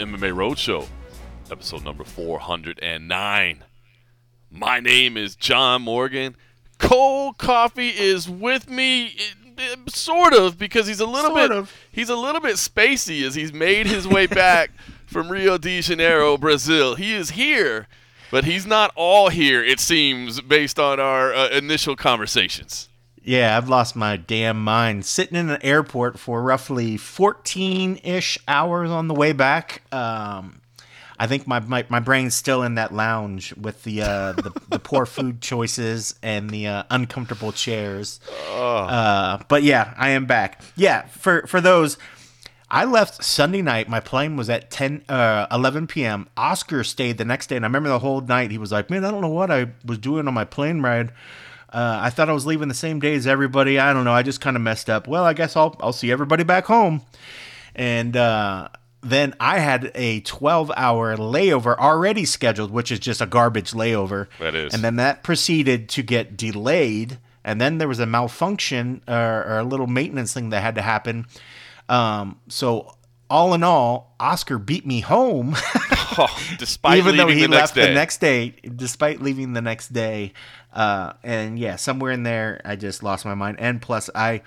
MMA Roadshow, episode number 409. My name is John Morgan. Cold Coffee is with me, eh, sort of, because he's a little Sort bit of. he's a little bit spacey as he's made his way back from Rio de Janeiro, Brazil. He is here, but he's not all here. It seems, based on our uh, initial conversations. Yeah, I've lost my damn mind. Sitting in an airport for roughly 14 ish hours on the way back. Um, I think my, my, my brain's still in that lounge with the uh, the, the poor food choices and the uh, uncomfortable chairs. Uh, but yeah, I am back. Yeah, for for those, I left Sunday night. My plane was at 10, uh, 11 p.m. Oscar stayed the next day, and I remember the whole night. He was like, "Man, I don't know what I was doing on my plane ride. Uh, I thought I was leaving the same day as everybody. I don't know. I just kind of messed up. Well, I guess I'll I'll see everybody back home." And uh, then I had a 12 hour layover already scheduled, which is just a garbage layover. That is. And then that proceeded to get delayed. And then there was a malfunction or, or a little maintenance thing that had to happen. Um, so, all in all, Oscar beat me home, Oh, despite even though leaving he the left day. the next day, despite leaving the next day. Uh, and yeah, somewhere in there, I just lost my mind. And plus, I,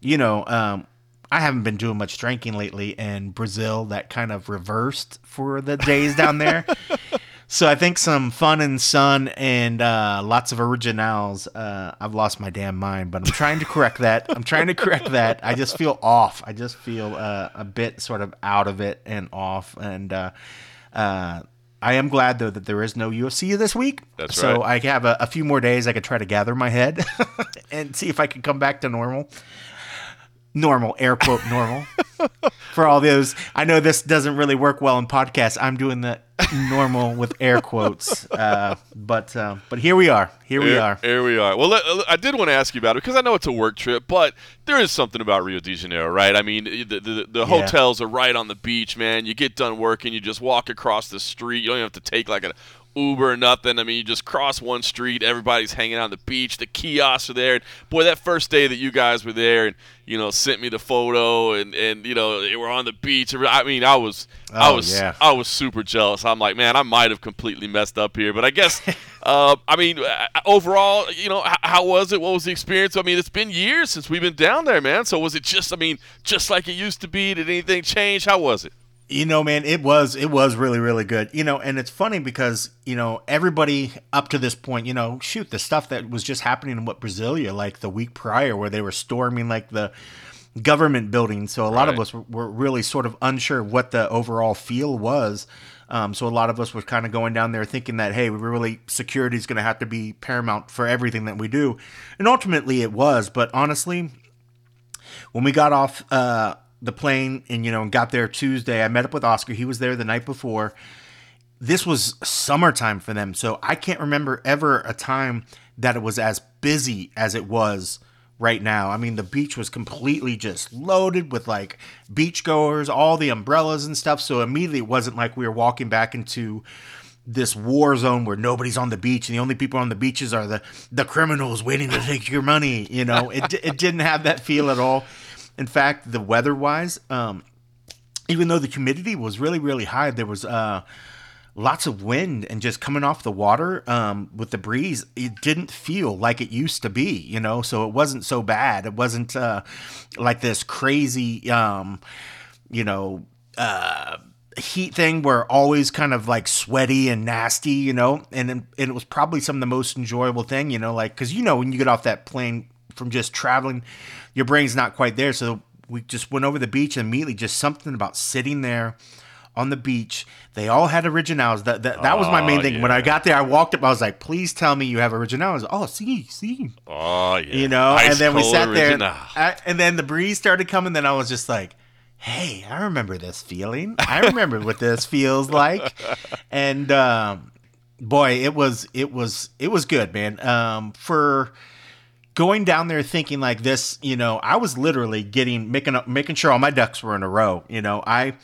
you know, um, I haven't been doing much drinking lately, and Brazil that kind of reversed for the days down there. So I think some fun and sun and uh, lots of originals. Uh, I've lost my damn mind, but I'm trying to correct that. I'm trying to correct that. I just feel off. I just feel uh, a bit sort of out of it and off. And uh, uh, I am glad though that there is no UFC this week. That's so right. I have a, a few more days. I could try to gather my head and see if I can come back to normal. Normal, air quote normal. For all those, I know this doesn't really work well in podcasts. I'm doing the normal with air quotes, uh, but uh, but here we are. Here we Here- are. Here we are. Well, I did want to ask you about it because I know it's a work trip, but there is something about Rio de Janeiro, right? I mean, the, the, the hotels are right on the beach, man. You get done working, you just walk across the street. You don't even have to take like an Uber or nothing. I mean, you just cross one street. Everybody's hanging out on the beach. The kiosks are there. And boy, that first day that you guys were there and you know sent me the photo and and you know they were on the beach. I mean, I was I Oh, was yeah. I was super jealous. I'm like, man, I might have completely messed up here, but I guess, uh, I mean, uh, overall, you know, h- how was it? What was the experience? I mean, it's been years since we've been down there, man. So was it just, I mean, just like it used to be? Did anything change? How was it? You know, man, it was it was really really good. You know, and it's funny because you know everybody up to this point, you know, shoot the stuff that was just happening in what Brasilia like the week prior, where they were storming like the government building. So a lot of us were, were really sort of unsure what the overall feel was. Um, so a lot of us were kind of going down there thinking that hey, we really security is going to have to be paramount for everything that we do, and ultimately it was. But honestly, when we got off uh, the plane and you know got there Tuesday, I met up with Oscar. He was there the night before. This was summertime for them, so I can't remember ever a time that it was as busy as it was right now. I mean, the beach was completely just loaded with like beachgoers, all the umbrellas and stuff. So immediately it wasn't like we were walking back into this war zone where nobody's on the beach and the only people on the beaches are the the criminals waiting to take your money you know it, it didn't have that feel at all in fact the weather wise um even though the humidity was really really high there was uh lots of wind and just coming off the water um, with the breeze it didn't feel like it used to be you know? So it wasn't so bad. It wasn't uh, like this crazy um, you know uh, heat thing where always kind of like sweaty and nasty you know? And, and it was probably some of the most enjoyable thing you know? Like because you know when you get off that plane from just traveling your brain's not quite there so we just went over the beach and immediately just something about sitting there on the beach. They all had originals. That that, that was my main thing. When I got there, I walked up. I was like, "Please tell me you have originals." Oh, see, see, Oh, yeah. you know. Ice and then we sat there, original. I, and then the breeze started coming. Then I was just like, "Hey, I remember this feeling. I remember what this feels like." And um, boy, it was it was it was good, man. Um, for going down there thinking like this, you know, I was literally getting making making sure all my ducks were in a row. You know, I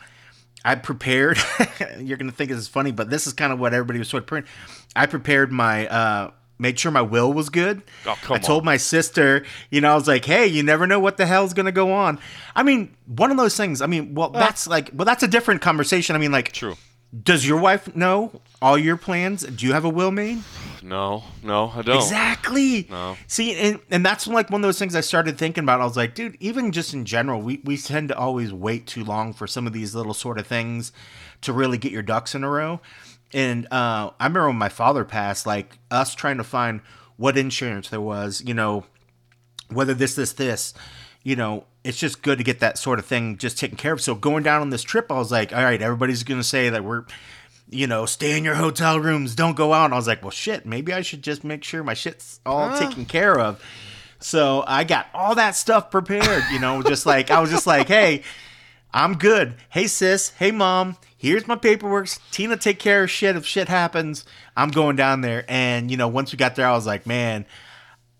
I prepared. you're gonna think this is funny, but this is kind of what everybody was sort of preparing. I prepared my uh made sure my will was good. Oh, come I told on. my sister, you know, I was like, hey, you never know what the hell's gonna go on. I mean, one of those things. I mean, well, that's like, well, that's a different conversation. I mean, like, True. does your wife know all your plans? Do you have a will made? No, no, I don't. Exactly. No. See, and, and that's like one of those things I started thinking about. I was like, dude, even just in general, we, we tend to always wait too long for some of these little sort of things to really get your ducks in a row. And uh, I remember when my father passed, like us trying to find what insurance there was, you know, whether this, this, this, you know, it's just good to get that sort of thing just taken care of. So going down on this trip, I was like, all right, everybody's going to say that we're, you know, stay in your hotel rooms, don't go out. And I was like, well, shit, maybe I should just make sure my shit's all ah. taken care of. So I got all that stuff prepared, you know, just like, I was just like, hey, I'm good. Hey, sis. Hey, mom. Here's my paperwork. Tina, take care of shit if shit happens. I'm going down there. And, you know, once we got there, I was like, man,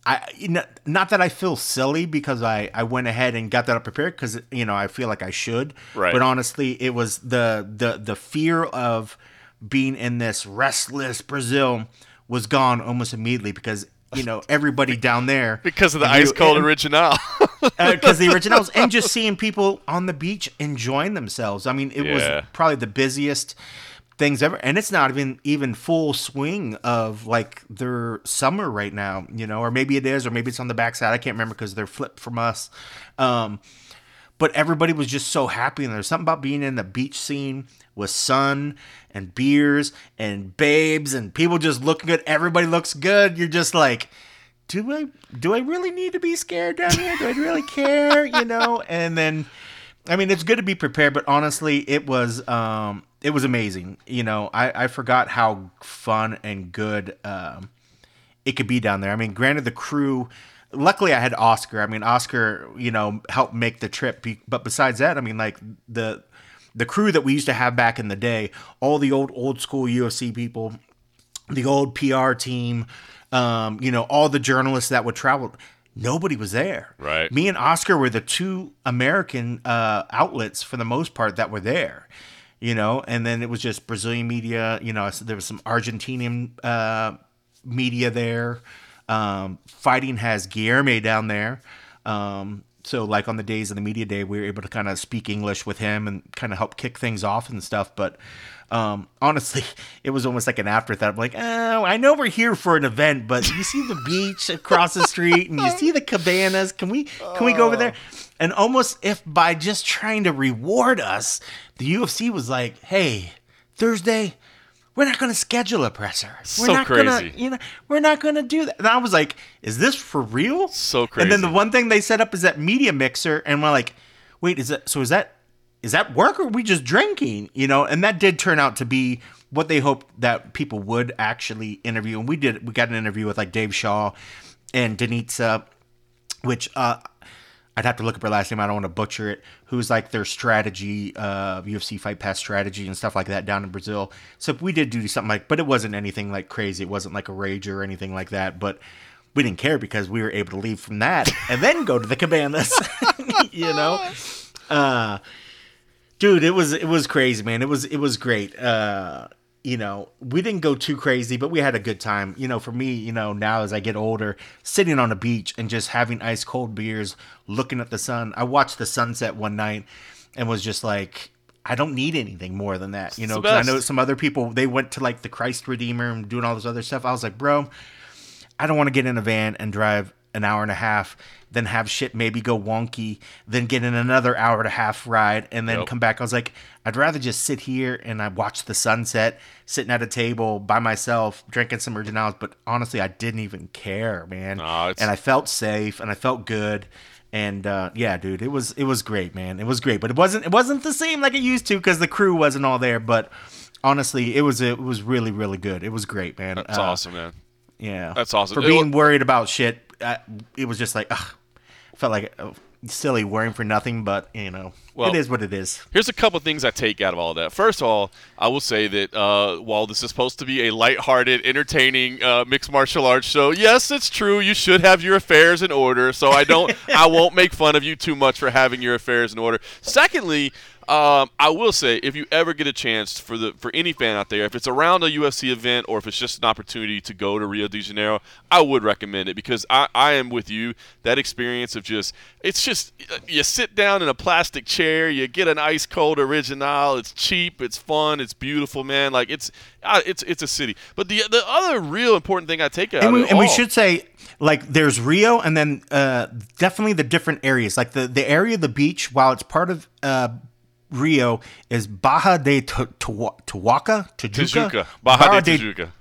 I you know, not that I feel silly because I I went ahead and got that up prepared because you know I feel like I should. Right. But honestly, it was the the the fear of being in this restless Brazil was gone almost immediately because you know everybody down there Because of the ice cold and- original. because the originals and just seeing people on the beach enjoying themselves. I mean, it Yeah. was probably the busiest things ever, and it's not even even full swing of like their summer right now, you know, or maybe it is, or maybe it's on the backside. I can't remember because they're flipped from us. Um, but everybody was just so happy, and there's something about being in the beach scene with sun and beers and babes and people just looking good. Everybody looks good. You're just like do I do I really need to be scared down here? Do I really care? You know? And then I mean it's good to be prepared, but honestly it was um it was amazing. You know, I, I forgot how fun and good um it could be down there. I mean, granted the crew luckily I had Oscar. I mean Oscar, you know, helped make the trip. But besides that, I mean like the the crew that we used to have back in the day, all the old old school UFC people, the old PR team, um, you know, all the journalists that would travel. Nobody was there. Right. Me and Oscar were the two American uh, outlets for the most part that were there. You know, and then it was just Brazilian media. You know, there was some Argentinian uh, media there. Um, fighting has Guillermo down there. Um, so like on the days of the media day, we were able to kind of speak English with him and kind of help kick things off and stuff. But um, honestly, it was almost like an afterthought. I'm like, oh, I know we're here for an event, but you see the beach across the street and you see the cabanas. Can we can we go over there? And almost if by just trying to reward us, the UFC was like, hey, Thursday, we're not going to schedule a presser. We're So not gonna, crazy. you know, we're not going to do that. And I was like, is this for real? So crazy. And then the one thing they set up is that media mixer, and we're like, wait, is that so? Is that is that work or are we just drinking? You know, and that did turn out to be what they hoped that people would actually interview. And we did. We got an interview with like Dave Shaw and Denitsa, which uh, I'd have to look up her last name. I don't want to butcher it. Who's like their strategy, uh, UFC Fight Pass strategy and stuff like that down in Brazil. So we did do something like, but it wasn't anything like crazy. It wasn't like a rage or anything like that. But we didn't care because we were able to leave from that and then go to the cabanas. you know, uh, dude, it was it was crazy, man. It was it was great. Uh, you know, we didn't go too crazy, but we had a good time. You know, for me, you know, now as I get older, sitting on a beach and just having ice cold beers, looking at the sun. I watched the sunset one night and was just like, I don't need anything more than that. You know, the 'cause I know some other people they went to like the Christ Redeemer and doing all this other stuff. I was like, bro, I don't want to get in a van and drive an hour and a half, then have shit maybe go wonky, then get in another hour and a half ride, and then Yep. come back. I was like, I'd rather just sit here and I watch the sunset, sitting at a table by myself, drinking some originals. But honestly, I didn't even care, man. And I felt safe and I felt good. And uh, yeah, dude, it was it was great, man. It was great, but it wasn't it wasn't the same like it used to because the crew wasn't all there. But honestly, it was it was really really good. It was great, man. That's Uh, awesome, man. yeah, That's awesome. For being wa- worried about shit, uh, it was just like, ugh, felt like uh, silly worrying for nothing. But you know, Well- it is what it is. Here's a couple things I take out of all that. First of all, I will say that uh, while this is supposed to be a lighthearted, entertaining uh, mixed martial arts show, yes, it's true. You should have your affairs in order. So I don't, I won't make fun of you too much for having your affairs in order. Secondly, Um, I will say, if you ever get a chance for the for any fan out there, if it's around a UFC event or if it's just an opportunity to go to Rio de Janeiro, I would recommend it because I, I am with you. That experience of just it's just you sit down in a plastic chair, you get an ice cold original. It's cheap, it's fun, it's beautiful, man. Like it's it's it's a city. But the the other real important thing I take out and, we, of it and we should say like there's Rio and then uh, definitely the different areas. Like the the area of the beach, while it's part of uh, Rio, is Barra de Tijuca, Tijuca, Barra de Tijuca.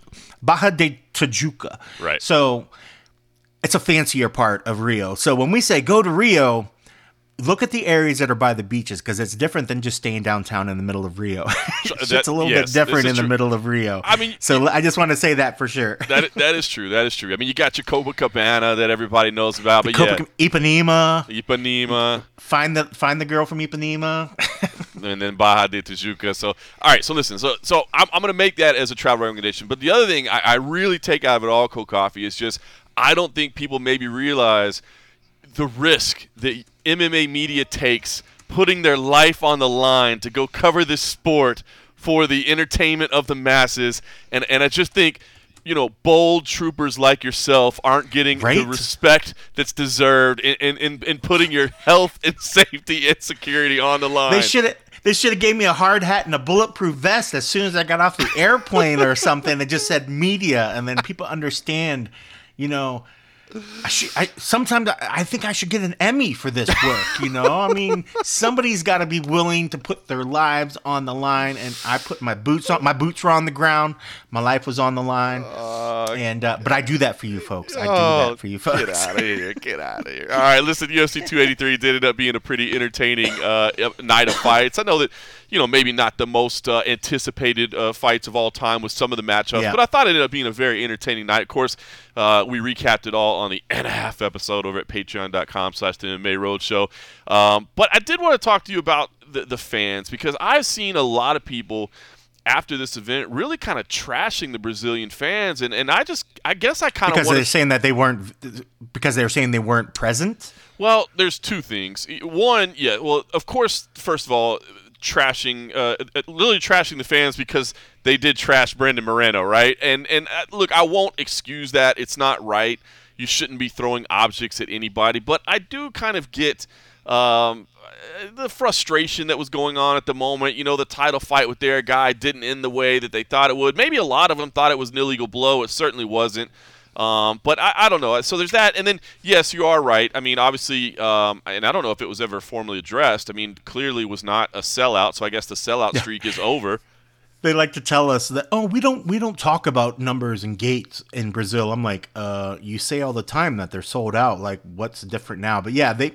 Barra de Tijuca. Right. So it's a fancier part of Rio. So when we say go to Rio, look at the areas that are by the beaches because it's different than just staying downtown in the middle of Rio. it's that- a little yes, bit different in is the middle of Rio. I mean, so I just want to say that for sure. That that is true. That is true. I mean, you got your Copacabana that everybody knows about, but Copa- Ipanema, Ipanema. find the find the girl from Ipanema. and then Barra de Tijuca. So, all right. So listen. So, so I'm, I'm going to make that as a travel recommendation. But the other thing I, I really take out of it all, Cold Coffee, is just I don't think people maybe realize the risk that MMA media takes putting their life on the line to go cover this sport for the entertainment of the masses. And and I just think. You know, bold troopers like yourself aren't getting the respect that's deserved in, in, in, in putting your health and safety and security on the line. They should. They should have gave me a hard hat and a bulletproof vest as soon as I got off the airplane or something. They just said media, and then people understand. You know, I should. I sometimes I, I think I should get an Emmy for this work. You know, I mean, somebody's got to be willing to put their lives on the line, and I put my boots on. My boots were on the ground. My life was on the line, and uh, but I do that for you folks. I do that for you folks. Oh, Get out of here. Get out of here. All right, listen, UFC 283 did end up being a pretty entertaining uh, night of fights. I know that, you know, maybe not the most uh, anticipated uh, fights of all time with some of the matchups, Yeah. but I thought it ended up being a very entertaining night. Of course, uh, we recapped it all on the and a half episode over at patreon.com slash the MMA Roadshow. Um, but I did want to talk to you about the, the fans because I've seen a lot of people – after this event, really kind of trashing the Brazilian fans, and, and I just I guess I kind of because they're saying that they weren't because they're saying they weren't present. Well, there's two things. One, yeah, well, of course, first of all, trashing, uh, literally trashing the fans because they did trash Brandon Moreno, right? And and uh, look, I won't excuse that. It's not right. You shouldn't be throwing objects at anybody, but I do kind of get. Um, the frustration that was going on at the moment, you know, the title fight with their guy didn't end the way that they thought it would. Maybe a lot of them thought it was an illegal blow. It certainly wasn't. Um, but I, I don't know. So there's that, and then yes, you are right. I mean, obviously, um, and I don't know if it was ever formally addressed. I mean, clearly was not a sellout. So I guess the sellout streak is over. They like to tell us that oh we don't we don't talk about numbers and gates in Brazil. I'm like, uh, you say all the time that they're sold out. Like, what's different now? But yeah, they.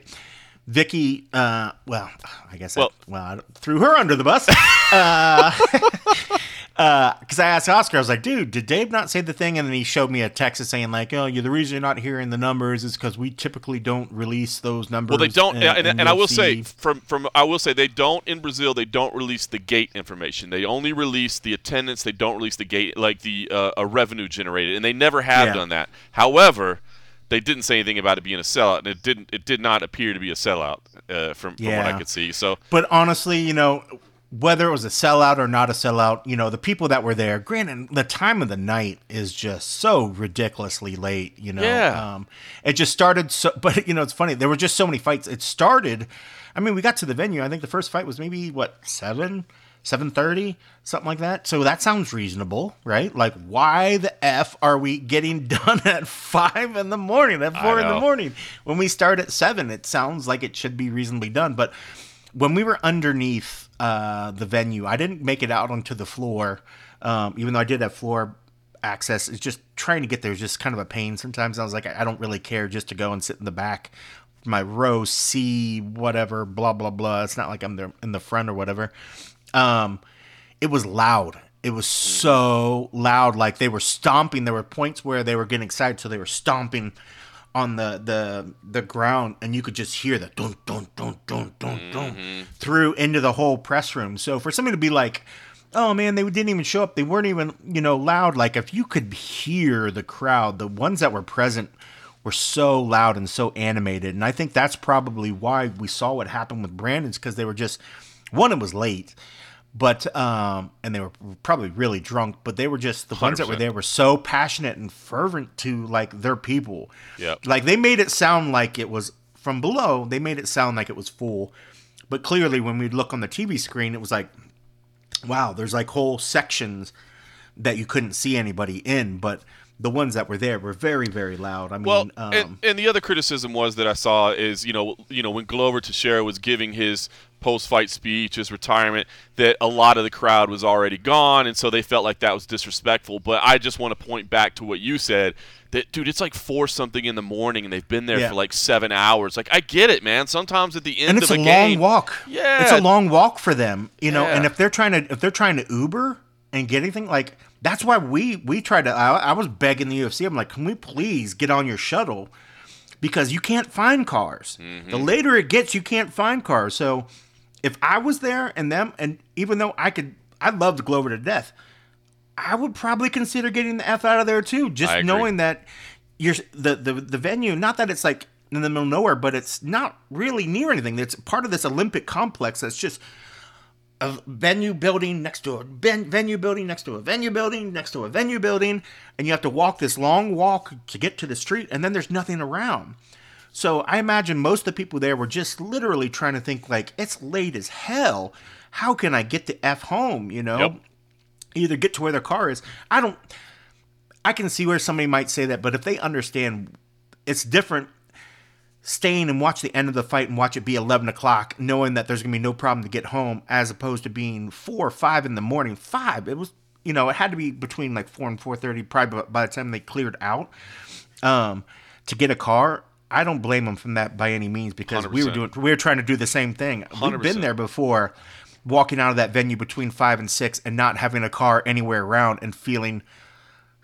Vicky, uh, well, I guess Well- I, well, I threw her under the bus. uh, because I asked Oscar, I was like, dude, did Dave not say the thing? And then he showed me a text saying like, oh, you the reason you're not hearing the numbers is because we typically don't release those numbers. Well, they don't, and, in and I will say from from I will say they don't in Brazil. They don't release the gate information. They only release the attendance. They don't release the gate like the uh, a revenue generated, and they never have Yeah. done that. However, they didn't say anything about it being a sellout, and it didn't. It did not appear to be a sellout uh, from, from what I could see. So But honestly, you know, whether it was a sellout or not a sellout, you know, the people that were there, granted, the time of the night is just so ridiculously late, you know. Yeah. Um, it just started so, but, you know, it's funny. There were just so many fights. It started, I mean, we got to the venue. I think the first fight was maybe, what, 7? 7:30 something like that so that sounds reasonable right like why the f are we getting done at 5 in the morning at 4 in the morning when we start at 7 it sounds like it should be reasonably done but when we were underneath uh, the venue, I didn't make it out onto the floor, um, even though I did have floor access. It's just trying to get there is just kind of a pain. Sometimes I was like, I don't really care just to go and sit in the back, my row C, whatever, blah blah blah. It's not like I'm there in the front or whatever. Um, it was loud. It was so loud, like they were stomping. There were points where they were getting excited, so they were stomping on the the the ground, and you could just hear the dun dun dun dun dun dun mm-hmm. through into the whole press room. So for somebody to be like, "Oh man, they didn't even show up. They weren't even you know loud." Like if you could hear the crowd, the ones that were present were so loud and so animated, and I think that's probably why we saw what happened with Brandon's because they were just One, it was late, but um, and they were probably really drunk. But they were just the ones that were 100%. there were so passionate and fervent to like their people. Yeah, Like they made it sound like it was from below. They made it sound like it was full, but clearly when we look on the TV screen, it was like, wow, there's like whole sections that you couldn't see anybody in, but the ones that were there were very, very loud. I mean, Well, um, and, and the other criticism was that I saw is you know you know when Glover Teixeira was giving his post-fight speech, his retirement, that a lot of the crowd was already gone, and so they felt like that was disrespectful. But I just want to point back to what you said. That dude, it's like four something in the morning, and they've been there Yeah. for like seven hours. Like I get it, man. Sometimes at the end and it's of a a, long game, walk. Yeah. it's a long walk for them, you know. And if they're trying to if they're trying to Uber and get anything, like that's why we we tried to. I, I was begging the UFC. I'm like, can we please get on your shuttle because you can't find cars. Mm-hmm. The later it gets, you can't find cars. So if I was there and them, and even though I could, I loved Glover to death. I would probably consider getting the f out of there too, just knowing that you're the, the the venue. Not that it's like in the middle of nowhere, but it's not really near anything. It's part of this Olympic complex that's just a venue building next to a ven- venue building next to a venue building next to a venue building, and you have to walk this long walk to get to the street, and then there's nothing around. So I imagine most of the people there were just literally trying to think like it's late as hell. How can I get the f home? You know, Yep. either get to where their car is. I don't. I can see where somebody might say that, but if they understand, it's different staying and watch the end of the fight and watch it be 11 o'clock knowing that there's going to be no problem to get home as opposed to being 4 or 5 in the morning. 5 it was you know it had to be between like 4 and 4.30 probably by- the time they cleared out um, to get a car. I don't blame them from that by any means because we were doing we were trying to do the same thing. We've been there before walking out of that venue between 5 and 6 and not having a car anywhere around and feeling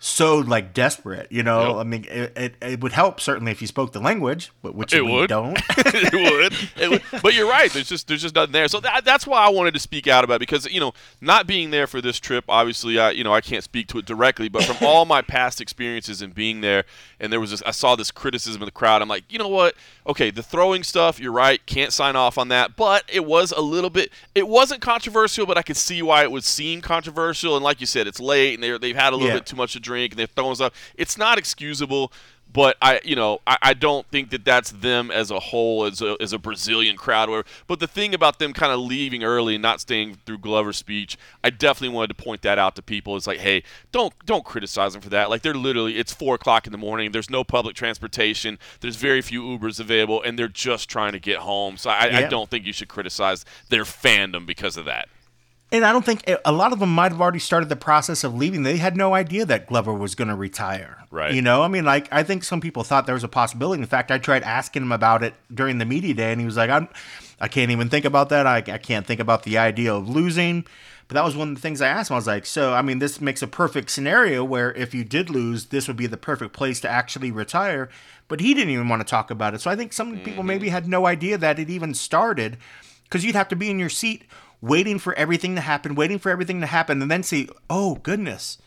so like desperate, you know. Yep. I mean, it, it, it would help certainly if you spoke the language, but which It we would. don't. it would. It would. But you're right. There's just there's just nothing there. So that, that's why I wanted to speak out about it because you know not being there for this trip, obviously, I you know I can't speak to it directly, but from all my past experiences and being there, and there was this, I saw this criticism of the crowd. I'm like, you know what? Okay, the throwing stuff, you're right. Can't sign off on that, but it was a little bit. It wasn't controversial, but I could see why it would seem controversial. And like you said, it's late and they they've had a little Yeah. bit too much to drink and they're throwing stuff. It's not excusable. But I, you know, I, I don't think that that's them as a whole, as a, as a Brazilian crowd. Or, but the thing about them kind of leaving early and not staying through Glover's speech, I definitely wanted to point that out to people. It's like, hey, don't don't criticize them for that. Like they're literally, it's four o'clock in the morning. There's no public transportation. There's very few Ubers available, and they're just trying to get home. So I, I don't think you should criticize their fandom because of that. And I don't think eh, a lot of them might have already started the process of leaving. They had no idea that Glover was going to retire. Right. You know, I mean, like I think some people thought there was a possibility. In fact, I tried asking him about it during the media day, and he was like, "I'm, I can't even think about that. I, I can't think about the idea of losing." But that was one of the things I asked him. I was like, "So, I mean, this makes a perfect scenario where if you did lose, this would be the perfect place to actually retire." But he didn't even want to talk about it. So I think some people mm-hmm. maybe had no idea that it even started because you'd have to be in your seat waiting for everything to happen, waiting for everything to happen, and then see, oh goodness,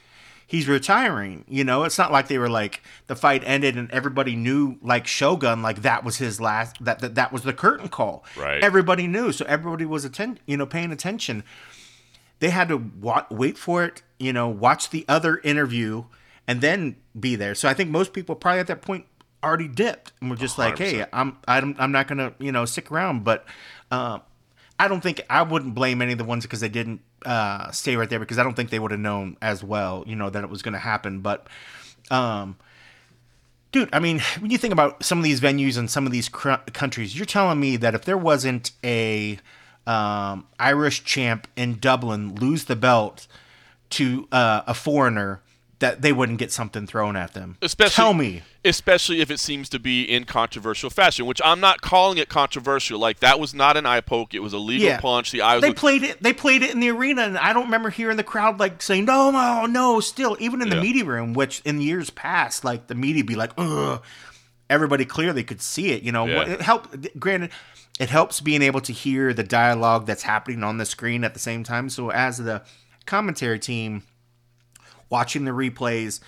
he's retiring. You know, it's not like they were like the fight ended and everybody knew like Shogun, like that was his last, that that, that was the curtain call. Right. Everybody knew, so everybody was atten- you know, paying attention. They had to wa- wait for it, you know, watch the other interview, and then be there. So I think most people probably at that point already dipped and were just like, "Hey, I'm I'm, I'm not gonna you know stick around." But uh, I don't think I wouldn't blame any of the ones because they didn't uh, stay right there because I don't think they would have known as well, you know, that it was going to happen. But, um, dude, I mean, when you think about some of these venues and some of these cr- countries, you're telling me that if there wasn't a um, Irish champ in Dublin lose the belt to uh, a foreigner, that they wouldn't get something thrown at them. Especially, Tell me. especially if it seems to be in controversial fashion, which I'm not calling it controversial. Like that was not an eye poke; it was a legal Yeah. punch. The eye was They played it. They played it in the arena, and I don't remember hearing the crowd like saying no, no, no. Still, even in the Yeah. media room, which in years past, like the media be like, ugh. Everybody clearly could see it. You know, Yeah. it helped. Granted, it helps being able to hear the dialogue that's happening on the screen at the same time. So as the commentary team watching the replays,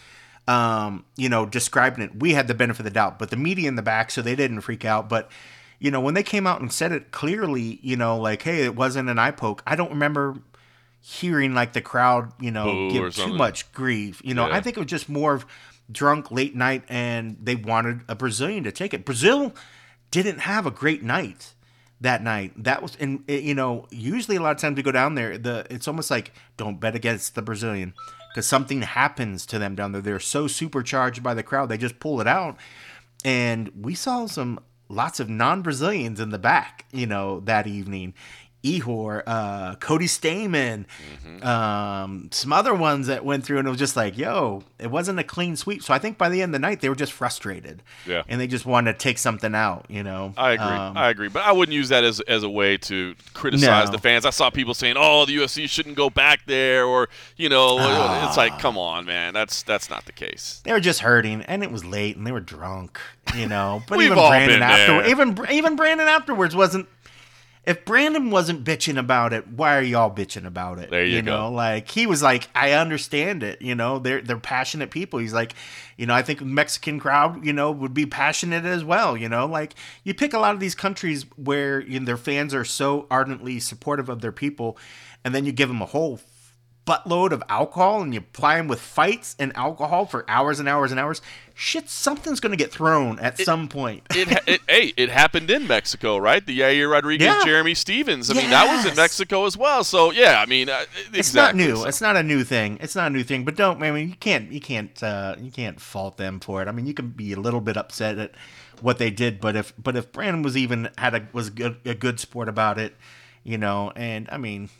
um, you know, describing it, we had the benefit of the doubt, but the media in the back, so they didn't freak out. But you know, when they came out and said it clearly, you know, like, hey, it wasn't an eye poke. I don't remember hearing like the crowd, you know, Boo give too much grief. You know, Yeah. I think it was just more of drunk late night, and they wanted a Brazilian to take it. Brazil didn't have a great night that night. That was, and you know, usually a lot of times we go down there, the it's almost like don't bet against the Brazilian because something happens to them down there. They're so supercharged by the crowd, they just pull it out. And we saw some lots of non-Brazilians in the back, you know, that evening. Ihor, uh, Cody Stamann, um, some other ones that went through, and it was just like, yo, it wasn't a clean sweep. So I think by the end of the night, they were just frustrated. Yeah. And they just wanted to take something out, you know? I agree. Um, I agree. But I wouldn't use that as, as a way to criticize No. the fans. I saw people saying, "Oh, the UFC shouldn't go back there," or you know, it's Ah. like, come on, man. That's that's not the case. they were just hurting, and it was late, and they were drunk, you know. But even Brandon been afterward, there. even even Brandon afterwards wasn't. If Brandon wasn't bitching about it, why are y'all bitching about it? There you go. know, like he was like, I understand it. You know, they're they're passionate people. He's like, you know, I think the Mexican crowd, you know, would be passionate as well. You know, like you pick a lot of these countries where you know, their fans are so ardently supportive of their people, and then you give them a whole buttload of alcohol and you ply them with fights and alcohol for hours and hours and hours, shit, something's going to get thrown at some point. It, it hey, it happened in Mexico, right? The Yair Rodriguez, Yeah. Jeremy Stephens. I mean, that was in Mexico as well. So yeah, I mean, uh, it's not new. So- It's not a new thing. It's not a new thing. But don't. I mean, you can't. You can't. Uh, you can't fault them for it. I mean, you can be a little bit upset at what they did. But if but if Brandon was even had a was good a good sport about it, you know, and I mean,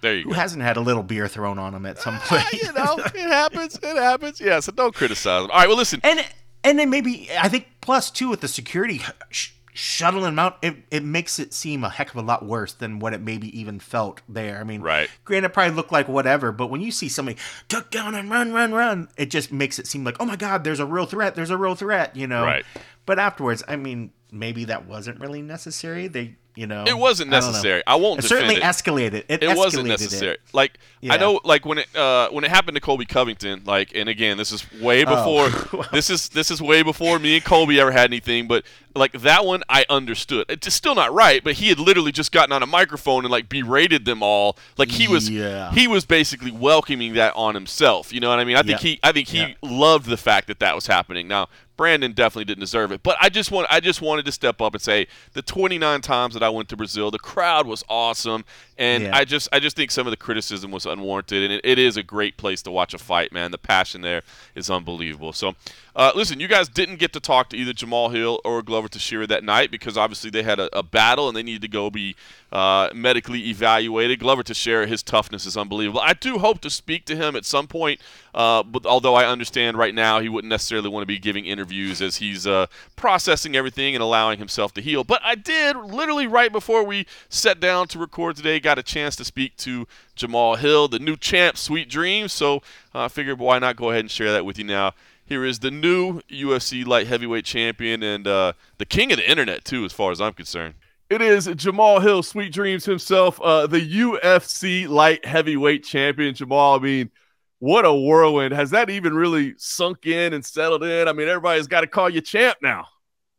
there you who go. hasn't had a little beer thrown on him at some point? Ah, you know, it happens. It happens. Yeah. So don't criticize them. All right. Well, listen. and and then maybe I think plus too with the security sh- shuttling them out, it, it makes it seem a heck of a lot worse than what it maybe even felt there. I mean, Right. Granted, it probably looked like whatever, but when you see somebody tuck down and run, run, run, it just makes it seem like, oh my god, there's a real threat. There's a real threat. You know. Right. But afterwards, I mean, maybe that wasn't really necessary. They, you know, It wasn't I necessary. I won't It certainly it. escalated. It, it wasn't necessary. It. Like I know, like when it uh, when it happened to Colby Covington, like, and again, this is way Oh. before this is this is way before me and Colby ever had anything. But like that one, I understood. It's still not right, but he had literally just gotten on a microphone and like berated them all. Like he was Yeah. he was basically welcoming that on himself. You know what I mean? I think Yeah. he I think he Yeah. loved the fact that that was happening. Now. Brandon definitely didn't deserve it, but I just want I just wanted to step up and say the 29 times that I went to Brazil, the crowd was awesome, and Yeah. I just I just think some of the criticism was unwarranted, and it, it is a great place to watch a fight, man. The passion there is unbelievable. So, uh, listen, you guys didn't get to talk to either Jamahal Hill or Glover Teixeira that night because obviously they had a, a battle and they needed to go be uh, medically evaluated. Glover Teixeira, his toughness is unbelievable. I do hope to speak to him at some point, uh, but although I understand right now he wouldn't necessarily want to be giving interviews as he's uh, processing everything and allowing himself to heal. But I did literally right before we sat down to record today, got a chance to speak to Jamahal Hill, the new champ, Sweet Dreams. So uh, I figured why not go ahead and share that with you now. Here is the new UFC light heavyweight champion and uh, the king of the internet too, as far as I'm concerned. It is Jamahal Hill, Sweet Dreams himself, uh, the UFC light heavyweight champion. Jamahal, I mean, what a whirlwind. Has that even really sunk in and settled in? I mean, everybody's got to call you champ now.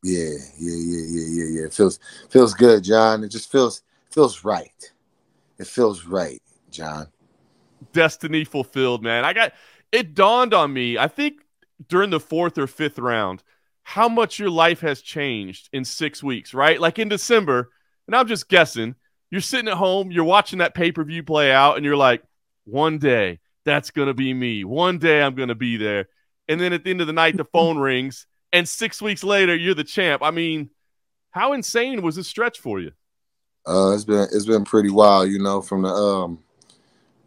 Yeah, yeah, yeah, yeah, yeah, yeah. It feels feels good, John. It just feels feels right. It feels right, John. Destiny fulfilled, man. I got it dawned on me, I think during the fourth or fifth round, how much your life has changed in six weeks, right? Like in December, and I'm just guessing, you're sitting at home, you're watching that pay per view play out, and you're like, one day that's going to be me. One day I'm going to be there. And then at the end of the night, the phone rings, and six weeks later, you're the champ. I mean, how insane was this stretch for you? Uh, it's been it's been pretty wild, you know. From the um,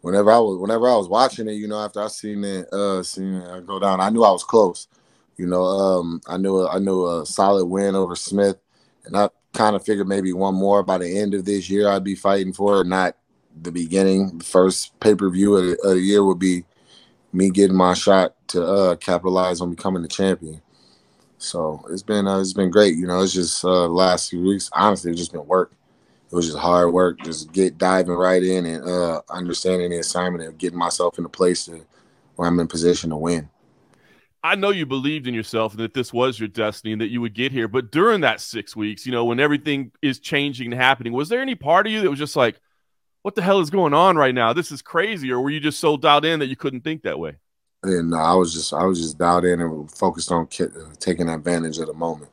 whenever I was whenever I was watching it, you know, after I seen it uh seen it go down, I knew I was close. You know, um, I knew I knew a solid win over Smith, and I kind of figured maybe one more by the end of this year I'd be fighting for it, not the beginning. The first pay per view of, the- of the year would be me getting my shot to uh capitalize on becoming the champion. So it's been uh, it's been great. You know, it's just uh last few weeks. Honestly, it's just been work it was just hard work, just get diving right in and uh, understanding the assignment and getting myself in a place to, where I'm in position to win. I know you believed in yourself and that this was your destiny and that you would get here. But during that six weeks, you know, when everything is changing and happening, was there any part of you that was just like, what the hell is going on right now? This is crazy. Or were you just so dialed in that you couldn't think that way? And no, I was just I was just dialed in and focused on taking advantage of the moment.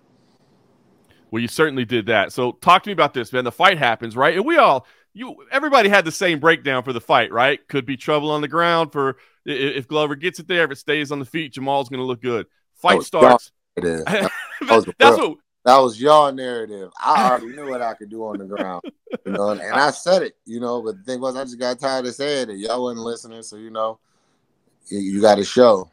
Well, you certainly did that. So talk to me about this, man. The fight happens, right? And we all you everybody had the same breakdown for the fight, right? Could be trouble on the ground for if Glover gets it there, if it stays on the feet, Jamahal's going to look good. Fight starts. That, was That's what. That was y'all narrative. I already knew what I could do on the ground, you know, and, and I said it, you know. But the thing was, I just got tired of saying it. Y'all wasn't listening, so you know, you, you got to show.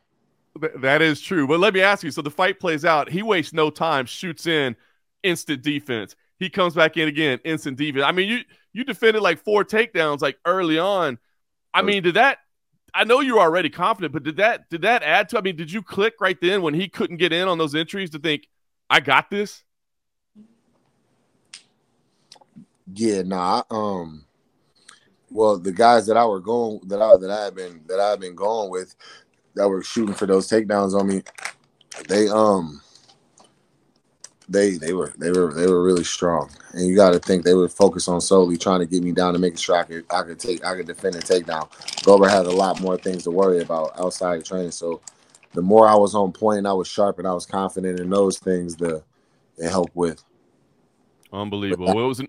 That is true. But let me ask you. So the fight plays out. He wastes no time, shoots in, instant defense. He comes back in again, instant defense. I mean, you you defended like four takedowns like early on. I mean, did that? I know you were already confident, but did that did that add to? I mean, did you click right then when he couldn't get in on those entries to think, I got this? Yeah, nah. Um, well, the guys that I were going that I that I had been that I've been going with that were shooting for those takedowns on me, they um they they were they were they were really strong, and you got to think they were focused on solely trying to get me down to making sure I could I could take I could defend a take down. Glover had a lot more things to worry about outside of training, so the more I was on point and I was sharp and I was confident in those things, the it helped with. Unbelievable. Well, it was an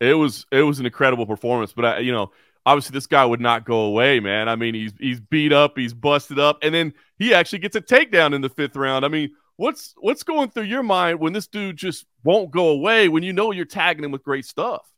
it was it was an incredible performance, but I, you know obviously this guy would not go away, man. I mean, he's he's beat up, he's busted up, and then he actually gets a takedown in the fifth round. I mean, What's what's going through your mind when this dude just won't go away when you know you're tagging him with great stuff?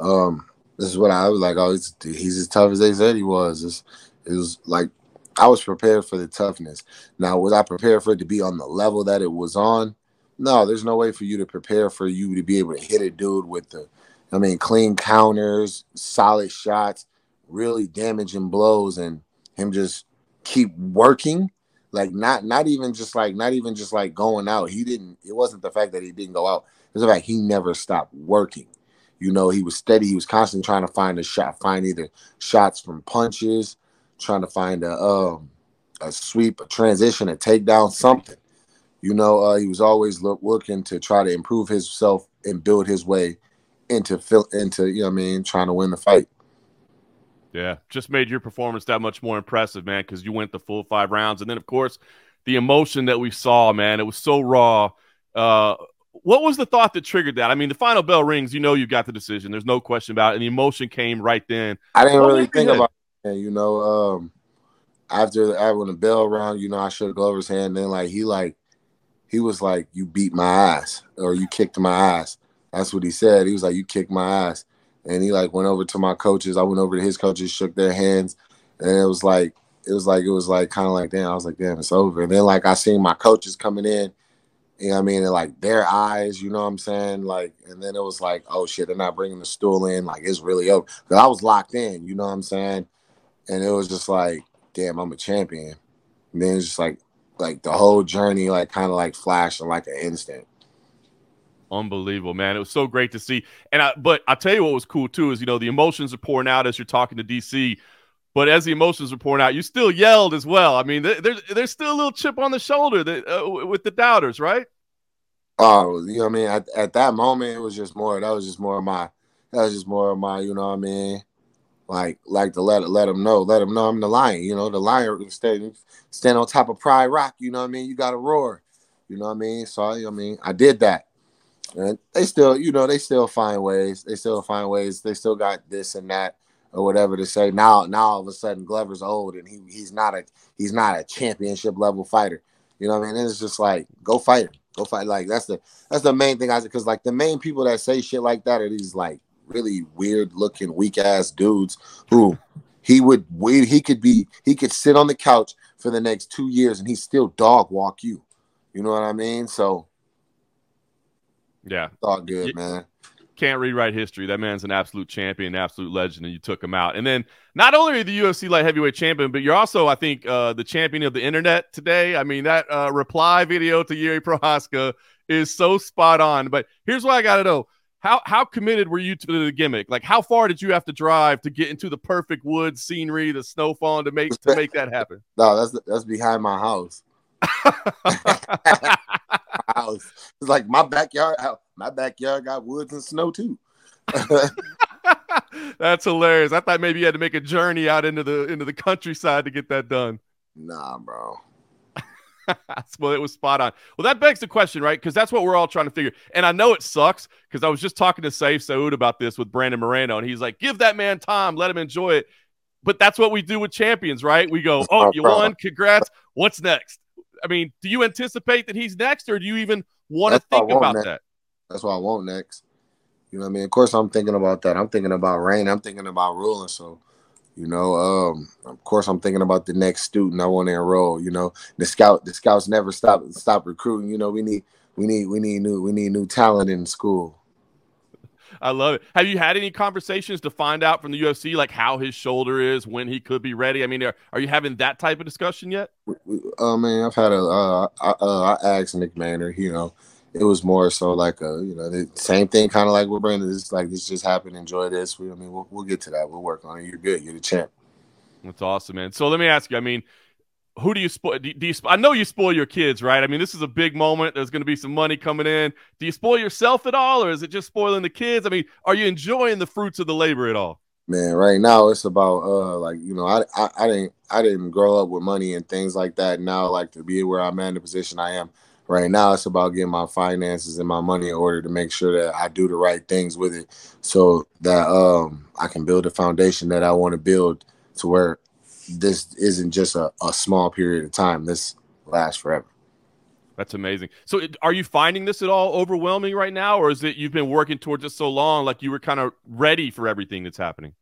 Um, this is what I was like. Oh, he's, he's as tough as they said he was. It's, it was like I was prepared for the toughness. Now, was I prepared for it to be on the level that it was on? No, there's no way for you to prepare for you to be able to hit a dude with the, I mean, clean counters, solid shots, really damaging blows, and him just keep working like not not even just like not even just like going out. He didn't. It wasn't the fact that he didn't go out. It was the fact he never stopped working. You know, he was steady. He was constantly trying to find a shot, find either shots from punches, trying to find a um, a sweep, a transition, a takedown, something. You know, uh, he was always look, looking to try to improve himself and build his way into into you know I mean trying to win the fight. Yeah, just made your performance that much more impressive, man, because you went the full five rounds. And then, of course, the emotion that we saw, man, it was so raw. Uh, what was the thought that triggered that? I mean, the final bell rings, you know, you got the decision. There's no question about it. And the emotion came right then. I didn't really think about it, you know. Um, after, after when the bell rang, you know, I shook Glover's hand. Then, like, he, like, he was like, You beat my ass or you kicked my ass. That's what he said. He was like, You kicked my ass and he like went over to my coaches. I went over to his coaches, shook their hands, and it was like it was like it was like kind of like damn. I was like damn, it's over. And then like I seen my coaches coming in, you know what I mean, and like their eyes, you know what I'm saying, like, and then it was like oh shit, they're not bringing the stool in, like it's really over. Cause I was locked in, you know what I'm saying, and it was just like damn, I'm a champion. And then it's just like like the whole journey like kind of like flashed in like an instant. Unbelievable, man. It was so great to see. And I but I tell you what was cool too is you know the emotions are pouring out as you're talking to DC. But as the emotions are pouring out, you still yelled as well. I mean, there's there's still a little chip on the shoulder that, uh, with the doubters, right? Oh, you know what I mean. At, at that moment, it was just more. That was just more of my. That was just more of my. You know what I mean. Like, like to let let them know, let them know I'm the lion. You know, the lion stand stand on top of Pride Rock. You know what I mean. You got to roar. You know what I mean. So I mean, I did that and they still, you know, they still find ways. They still find ways. They still got this and that or whatever to say. Now, now all of a sudden, Glover's old and he he's not a he's not a championship level fighter. You know what I mean? And it's just like go fight him, go fight. Like that's the that's the main thing I because like the main people that say shit like that are these like really weird looking weak ass dudes who he would wait, he could be he could sit on the couch for the next two years and he still dog walk you. You know what I mean? So yeah. It's all good, you, man. Can't rewrite history. That man's an absolute champion, absolute legend, and you took him out. And then not only are you the UFC light heavyweight champion, but you're also, I think, uh, the champion of the internet today. I mean, that uh, reply video to Jiri Prochazka is so spot on. But here's what I got to know. How, how committed were you to the gimmick? Like, how far did you have to drive to get into the perfect woods scenery, the snow falling to make to make that happen? No, that's that's behind my house. house. It's like my backyard. My backyard got woods and snow too. That's hilarious. I thought maybe you had to make a journey out into the into the countryside to get that done. Nah, bro. That's well, it was spot on. Well, that begs the question, right? Because that's what we're all trying to figure. And I know it sucks because I was just talking to Saif Saud about this with Brandon Moreno, and he's like, "Give that man time, let him enjoy it." But that's what we do with champions, right? We go, "Oh, you won, congrats. What's next?" I mean, do you anticipate that he's next, or do you even want to think about next. that? That's what I want next. You know what I mean? Of course, I'm thinking about that. I'm thinking about rain. I'm thinking about ruling. So you know, um, of course, I'm thinking about the next student I want to enroll. You know, the scout, the scouts never stop stop recruiting. You know, we need we need we need new we need new talent in school. I love it. Have you had any conversations to find out from the UFC like how his shoulder is, when he could be ready? I mean, are, are you having that type of discussion yet? I mean, I've had a. Uh, I, uh, I asked Mick Maynard. You know, it was more so like a you know the same thing, kind of like with Brandon. It's like this just happened. Enjoy this. We, I mean, we'll, we'll get to that. We'll work on it. You're good. You're the champ. That's awesome, man. So let me ask you. I mean, who do you spoil? Do, do you, I know you spoil your kids, right? I mean, this is a big moment. There's going to be some money coming in. Do you spoil yourself at all, or is it just spoiling the kids? I mean, are you enjoying the fruits of the labor at all? Man, right now it's about uh like you know I, I I didn't I didn't grow up with money and things like that. Now like to be where I'm at in the position I am Right now, it's about getting my finances and my money in order to make sure that I do the right things with it, so that um, I can build a foundation that I want to build to where this isn't just a, a small period of time. This lasts forever. That's amazing. So, are you finding this at all overwhelming right now, or is it you've been working towards it so long, like you were kind of ready for everything that's happening?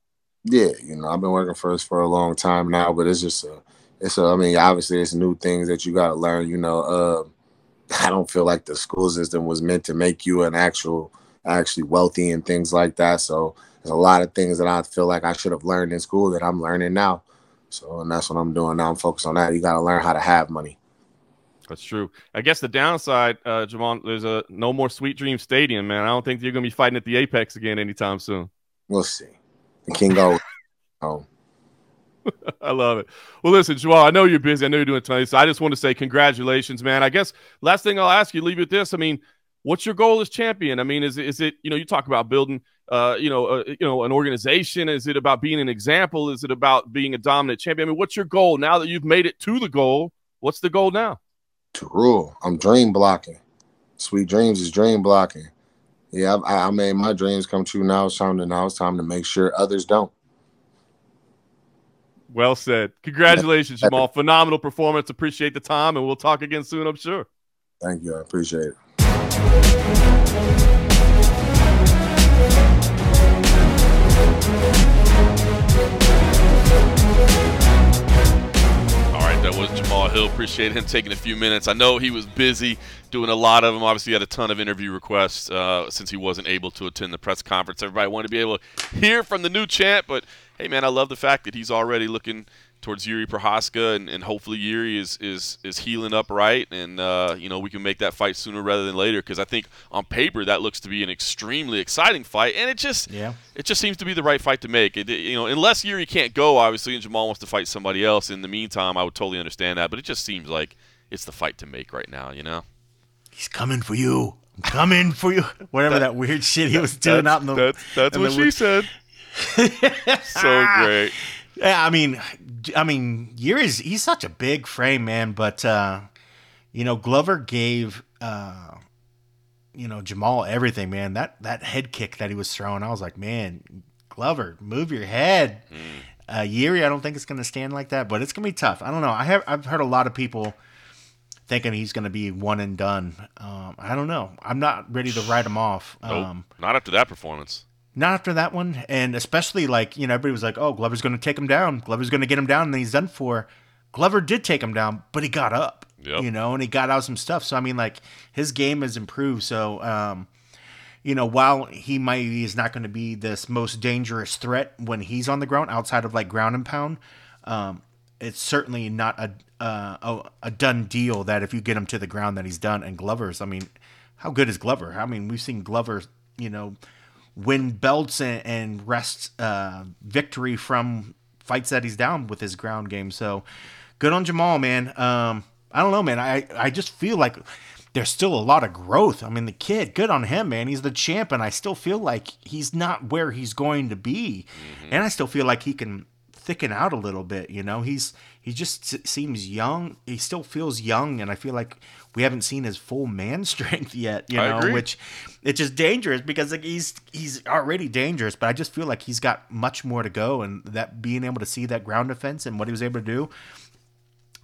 Yeah, you know, I've been working for us for a long time now, but it's just a, it's a, I mean, obviously, it's new things that you got to learn. You know, uh, I don't feel like the school system was meant to make you an actual actually wealthy and things like that. So there's a lot of things that I feel like I should have learned in school that I'm learning now. So and that's what I'm doing now. I'm focused on that. You got to learn how to have money. That's true. I guess the downside, uh, Jamahal, there's a no more Sweet Dream Stadium, man. I don't think you're gonna be fighting at the Apex again anytime soon. We'll see. The King go home. I love it. Well, listen, Joel, I know you're busy. I know you're doing tonight, so I just want to say congratulations, man. I guess last thing I'll ask you, leave you with this. I mean, what's your goal as champion? I mean, is is it you know you talk about building, uh, you know, uh, you know, an organization? Is it about being an example? Is it about being a dominant champion? I mean, what's your goal now that you've made it to the goal? What's the goal now? To rule. I'm dream blocking. Sweet dreams is dream blocking. Yeah, I, I made my dreams come true. Now it's time to now it's time to make sure others don't. Well said. Congratulations, Jamahal. Phenomenal performance. Appreciate the time, and we'll talk again soon, I'm sure. Thank you. I appreciate it. Jamahal Hill. Appreciate him taking a few minutes. I know he was busy doing a lot of them. Obviously, he had a ton of interview requests uh, since he wasn't able to attend the press conference. Everybody wanted to be able to hear from the new champ, but hey, man, I love the fact that he's already looking towards Jiri Prochazka, and, and hopefully Jiri is, is is healing up right, and uh, you know we can make that fight sooner rather than later. Because I think on paper that looks to be an extremely exciting fight, and it just yeah. it just seems to be the right fight to make. It, you know, unless Jiri can't go, obviously, and Jamahal wants to fight somebody else. In the meantime, I would totally understand that, but it just seems like it's the fight to make right now. You know, he's coming for you. I'm coming for you. Whatever that, that weird shit he was doing out in the. That's, that's what she said. so great. Yeah, I mean, I mean, Jiri's he's such a big frame, man. But uh, you know, Glover gave uh, you know Jamahal everything, man. That that head kick that he was throwing, I was like, man, Glover, move your head. Mm. Uh, Jiri, I don't think it's going to stand like that, but it's going to be tough. I don't know. I have I've heard a lot of people thinking he's going to be one and done. Um, I don't know. I'm not ready to write him off. Nope, um, not after that performance not after that one. And especially like, you know, everybody was like, oh, Glover's going to take him down. Glover's going to get him down and he's done for. Glover did take him down, but he got up, yep. you know, and he got out some stuff. So, I mean, like, his game has improved. So, um, you know, while he might is not going to be this most dangerous threat when he's on the ground outside of like ground and pound, um, it's certainly not a, uh, a, a done deal that if you get him to the ground that he's done. And Glover's, I mean, how good is Glover? I mean, we've seen Glover, you know, win belts and, and wrest uh, victory from fights that he's down with his ground game. So good on Jamahal, man. Um, I don't know, man. I I just feel like there's still a lot of growth. I mean, the kid, good on him, man. He's the champ, and I still feel like he's not where he's going to be, mm-hmm. and I still feel like he can thicken out a little bit. You know, he's he just seems young. He still feels young, and I feel like we haven't seen his full man strength yet. You know, which it's just dangerous because like he's he's already dangerous, but I just feel like he's got much more to go, and that being able to see that ground defense and what he was able to do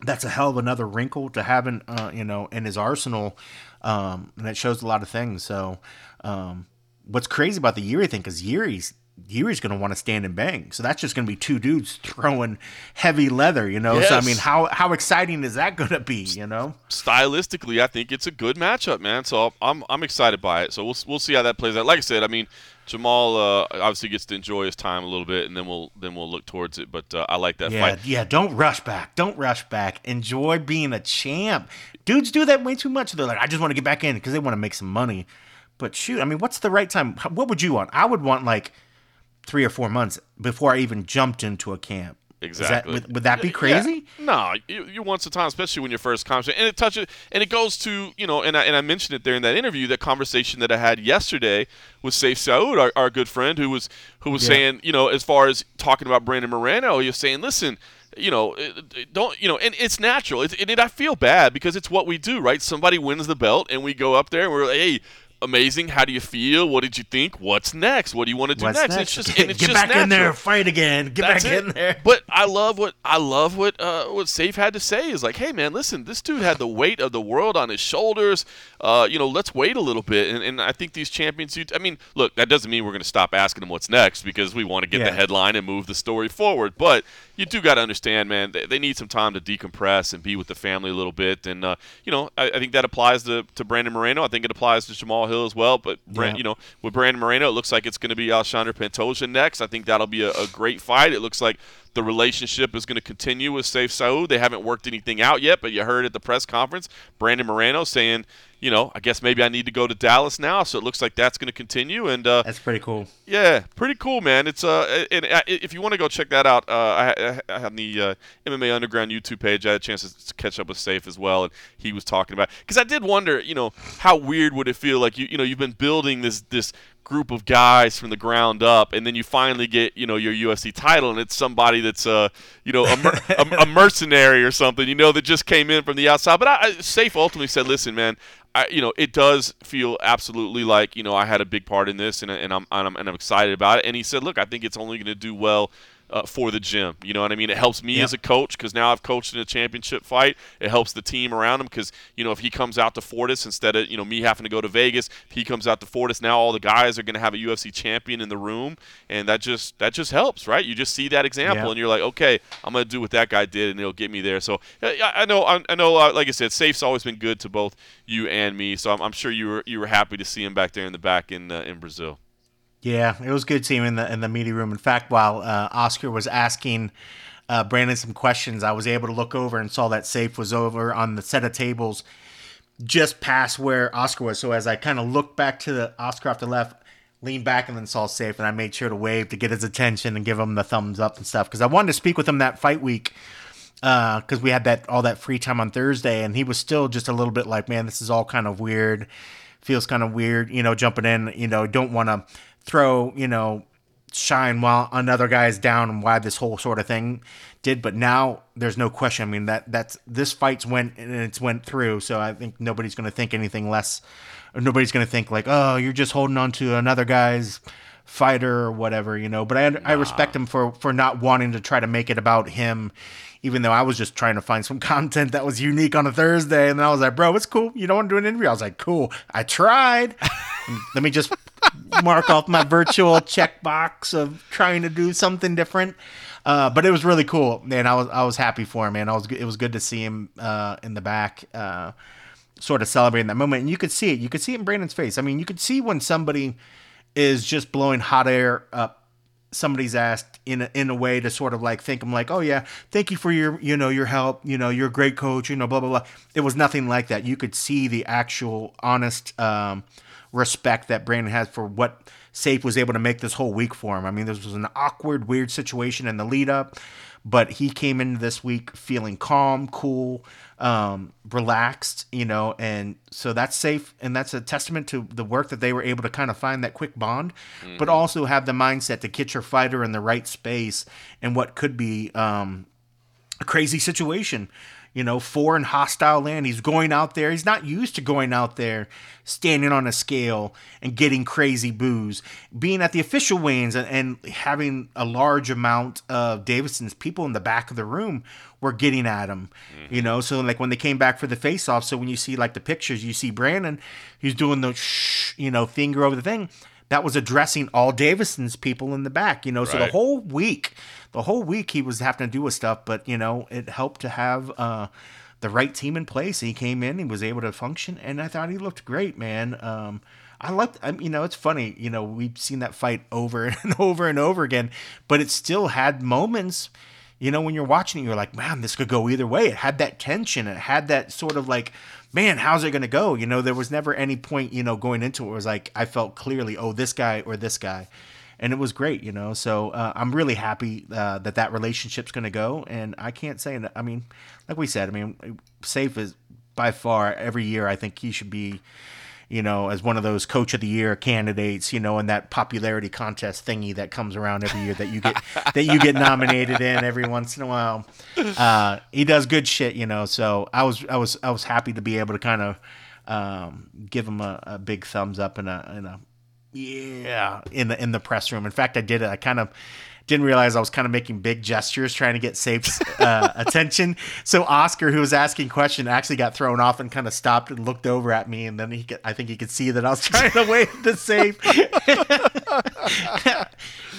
that's a hell of another wrinkle to have in uh, you know in his arsenal, um, and it shows a lot of things. So, um, what's crazy about the Jiri thing is Jiri's Jiri's going to want to stand and bang. So that's just going to be two dudes throwing heavy leather, you know. Yes. So I mean, how how exciting is that going to be, you know? Stylistically, I think it's a good matchup, man. So I'm I'm excited by it. So we'll we'll see how that plays out. Like I said, I mean, Jamahal uh, obviously gets to enjoy his time a little bit, and then we'll then we'll look towards it. But uh, I like that yeah, fight. Yeah, don't rush back. Don't rush back. Enjoy being a champ. Dudes do that way too much. They're like, I just want to get back in because they want to make some money. But shoot, I mean, what's the right time? What would you want? I would want like three or four months before I even jumped into a camp. Exactly. That, would, would, that be crazy? Yeah. No, you, you want some time, especially when you're first conversation, and it touches, and it goes to you know, and I, and I mentioned it there in that interview, that conversation that I had yesterday with Saif Saud, our, our good friend, who was who was yeah. saying, you know, as far as talking about Brandon Moreno, you're saying, listen, you know, don't you know, and it's natural. It's, and it, I feel bad because it's what we do, right? Somebody wins the belt, and we go up there and we're like, hey amazing. How do you feel? What did you think? What's next? What do you want to do What's next? next? It's just get, it's get just back natural. in there, fight again. Get That's back it. in there. But I love what I love what uh, what Saif had to say is like, hey man, listen, this dude had the weight of the world on his shoulders. Uh, you know, let's wait a little bit. And, and I think these champions, I mean, look, that doesn't mean we're going to stop asking them what's next because we want to get yeah. the headline and move the story forward. But you do got to understand, man, they, they, need some time to decompress and be with the family a little bit. And uh, you know, I, I, think that applies to, to Brandon Moreno. I think it applies to Jamahal Hill as well. But Brand, yeah. you know, with Brandon Moreno, it looks like it's going to be Alexandre Pantoja next. I think that'll be a, a great fight. It looks like the relationship is going to continue with Saif Saud. They haven't worked anything out yet, but you heard at the press conference Brandon Moreno saying, you know, I guess maybe I need to go to Dallas now. So it looks like that's going to continue. And uh, that's pretty cool. Yeah, pretty cool, man. It's uh, and uh, if you want to go check that out, uh, I, I have the uh, MMA Underground YouTube page. I had a chance to catch up with Saif as well, and he was talking about because I did wonder, you know, how weird would it feel like you, you know, you've been building this this group of guys from the ground up, and then you finally get you know your UFC title, and it's somebody that's uh you know a, mer- a, a mercenary or something, you know, that just came in from the outside. But I, I, Saif ultimately said, "Listen, man." I, you know, it does feel absolutely like you know I had a big part in this, and, and I'm, and I'm and I'm excited about it. And he said, "Look, I think it's only going to do well uh, for the gym. You know what I mean? It helps me yep. as a coach because now I've coached in a championship fight. It helps the team around him because you know if he comes out to Fortis instead of you know me having to go to Vegas, he comes out to Fortis. Now all the guys are going to have a UFC champion in the room, and that just that just helps, right? You just see that example, yep. and you're like, okay, I'm going to do what that guy did, and it'll get me there. So I, I know, I, I know, uh, like I said, Saif's always been good to both you and me. So I'm, I'm, sure you were you were happy to see him back there in the back in uh, in Brazil. Yeah, it was good seeing him in the in the media room. In fact, while uh, Oscar was asking uh, Brandon some questions, I was able to look over and saw that Saif was over on the set of tables just past where Oscar was. So as I kind of looked back to the Oscar off the left, leaned back and then saw Saif, and I made sure to wave to get his attention and give him the thumbs up and stuff because I wanted to speak with him that fight week because uh, we had that all that free time on Thursday, and he was still just a little bit like, man, this is all kind of weird. Feels kind of weird, you know, jumping in. You know, don't want to throw, you know, shine while another guy is down and why this whole sort of thing did. But now there's no question. I mean that that's this fight's went and it's went through. So I think nobody's going to think anything less. Or nobody's going to think like, oh, you're just holding on to another guy's fighter or whatever, you know. But I nah. I respect him for for not wanting to try to make it about him. Even though I was just trying to find some content that was unique on a Thursday, and then I was like, "Bro, it's cool. You don't want to do an interview?" I was like, "Cool. I tried. Let me just mark off my virtual checkbox of trying to do something different. Uh, but it was really cool, man. I was I was happy for him, man. I was it was good to see him uh, in the back, uh, sort of celebrating that moment, and you could see it. You could see it in Brandon's face. I mean, you could see when somebody is just blowing hot air up somebody's asked in a, in a way to sort of like think I'm like, oh yeah, thank you for your you know your help, you know you're a great coach, you know blah blah blah. It was nothing like that. You could see the actual honest. Um, respect that Brandon has for what Saif was able to make this whole week for him. I mean, this was an awkward, weird situation in the lead up, but he came in this week feeling calm, cool, um, relaxed, you know, and so that's Saif. And that's a testament to the work that they were able to kind of find that quick bond, mm-hmm. but also have the mindset to get your fighter in the right space and what could be um, a crazy situation you know, foreign hostile land. He's going out there. He's not used to going out there, standing on a scale and getting crazy booze. Being at the official weigh-ins and, and having a large amount of Deiveson's people in the back of the room were getting at him. Mm-hmm. You know, so like when they came back for the face-off, so when you see like the pictures, you see Brandon, he's doing the shh, you know, finger over the thing. That was addressing all Deiveson's people in the back. You know, so the whole week the whole week he was having to do with stuff, but you know, it helped to have uh, the right team in place. He came in, he was able to function, and I thought he looked great, man. Um, I like, you know, it's funny, you know, we've seen that fight over and over and over again, but it still had moments. You know, when you're watching it, you're like, man, this could go either way. It had that tension. It had that sort of like, man, how's it going to go? You know, there was never any point, you know, going into it was like, I felt clearly, oh, this guy or this guy and it was great, you know. So uh, I'm really happy uh, that that relationship's going to go, and I can't say. I mean, like we said, I mean, Saif is by far every year. I think he should be, you know, as one of those Coach of the Year candidates, you know, in that popularity contest thingy that comes around every year that you get that you get nominated in every once in a while. Uh, he does good shit, you know. So I was I was I was happy to be able to kind of um, give him a, a, big thumbs up and a, and a yeah in the in the press room. In fact, I did it. I kind of didn't realize I was kind of making big gestures trying to get Saif's uh, attention. So Oscar, who was asking question, actually got thrown off and kind of stopped and looked over at me, and then he could, I think he could see that I was trying to wave the Safe.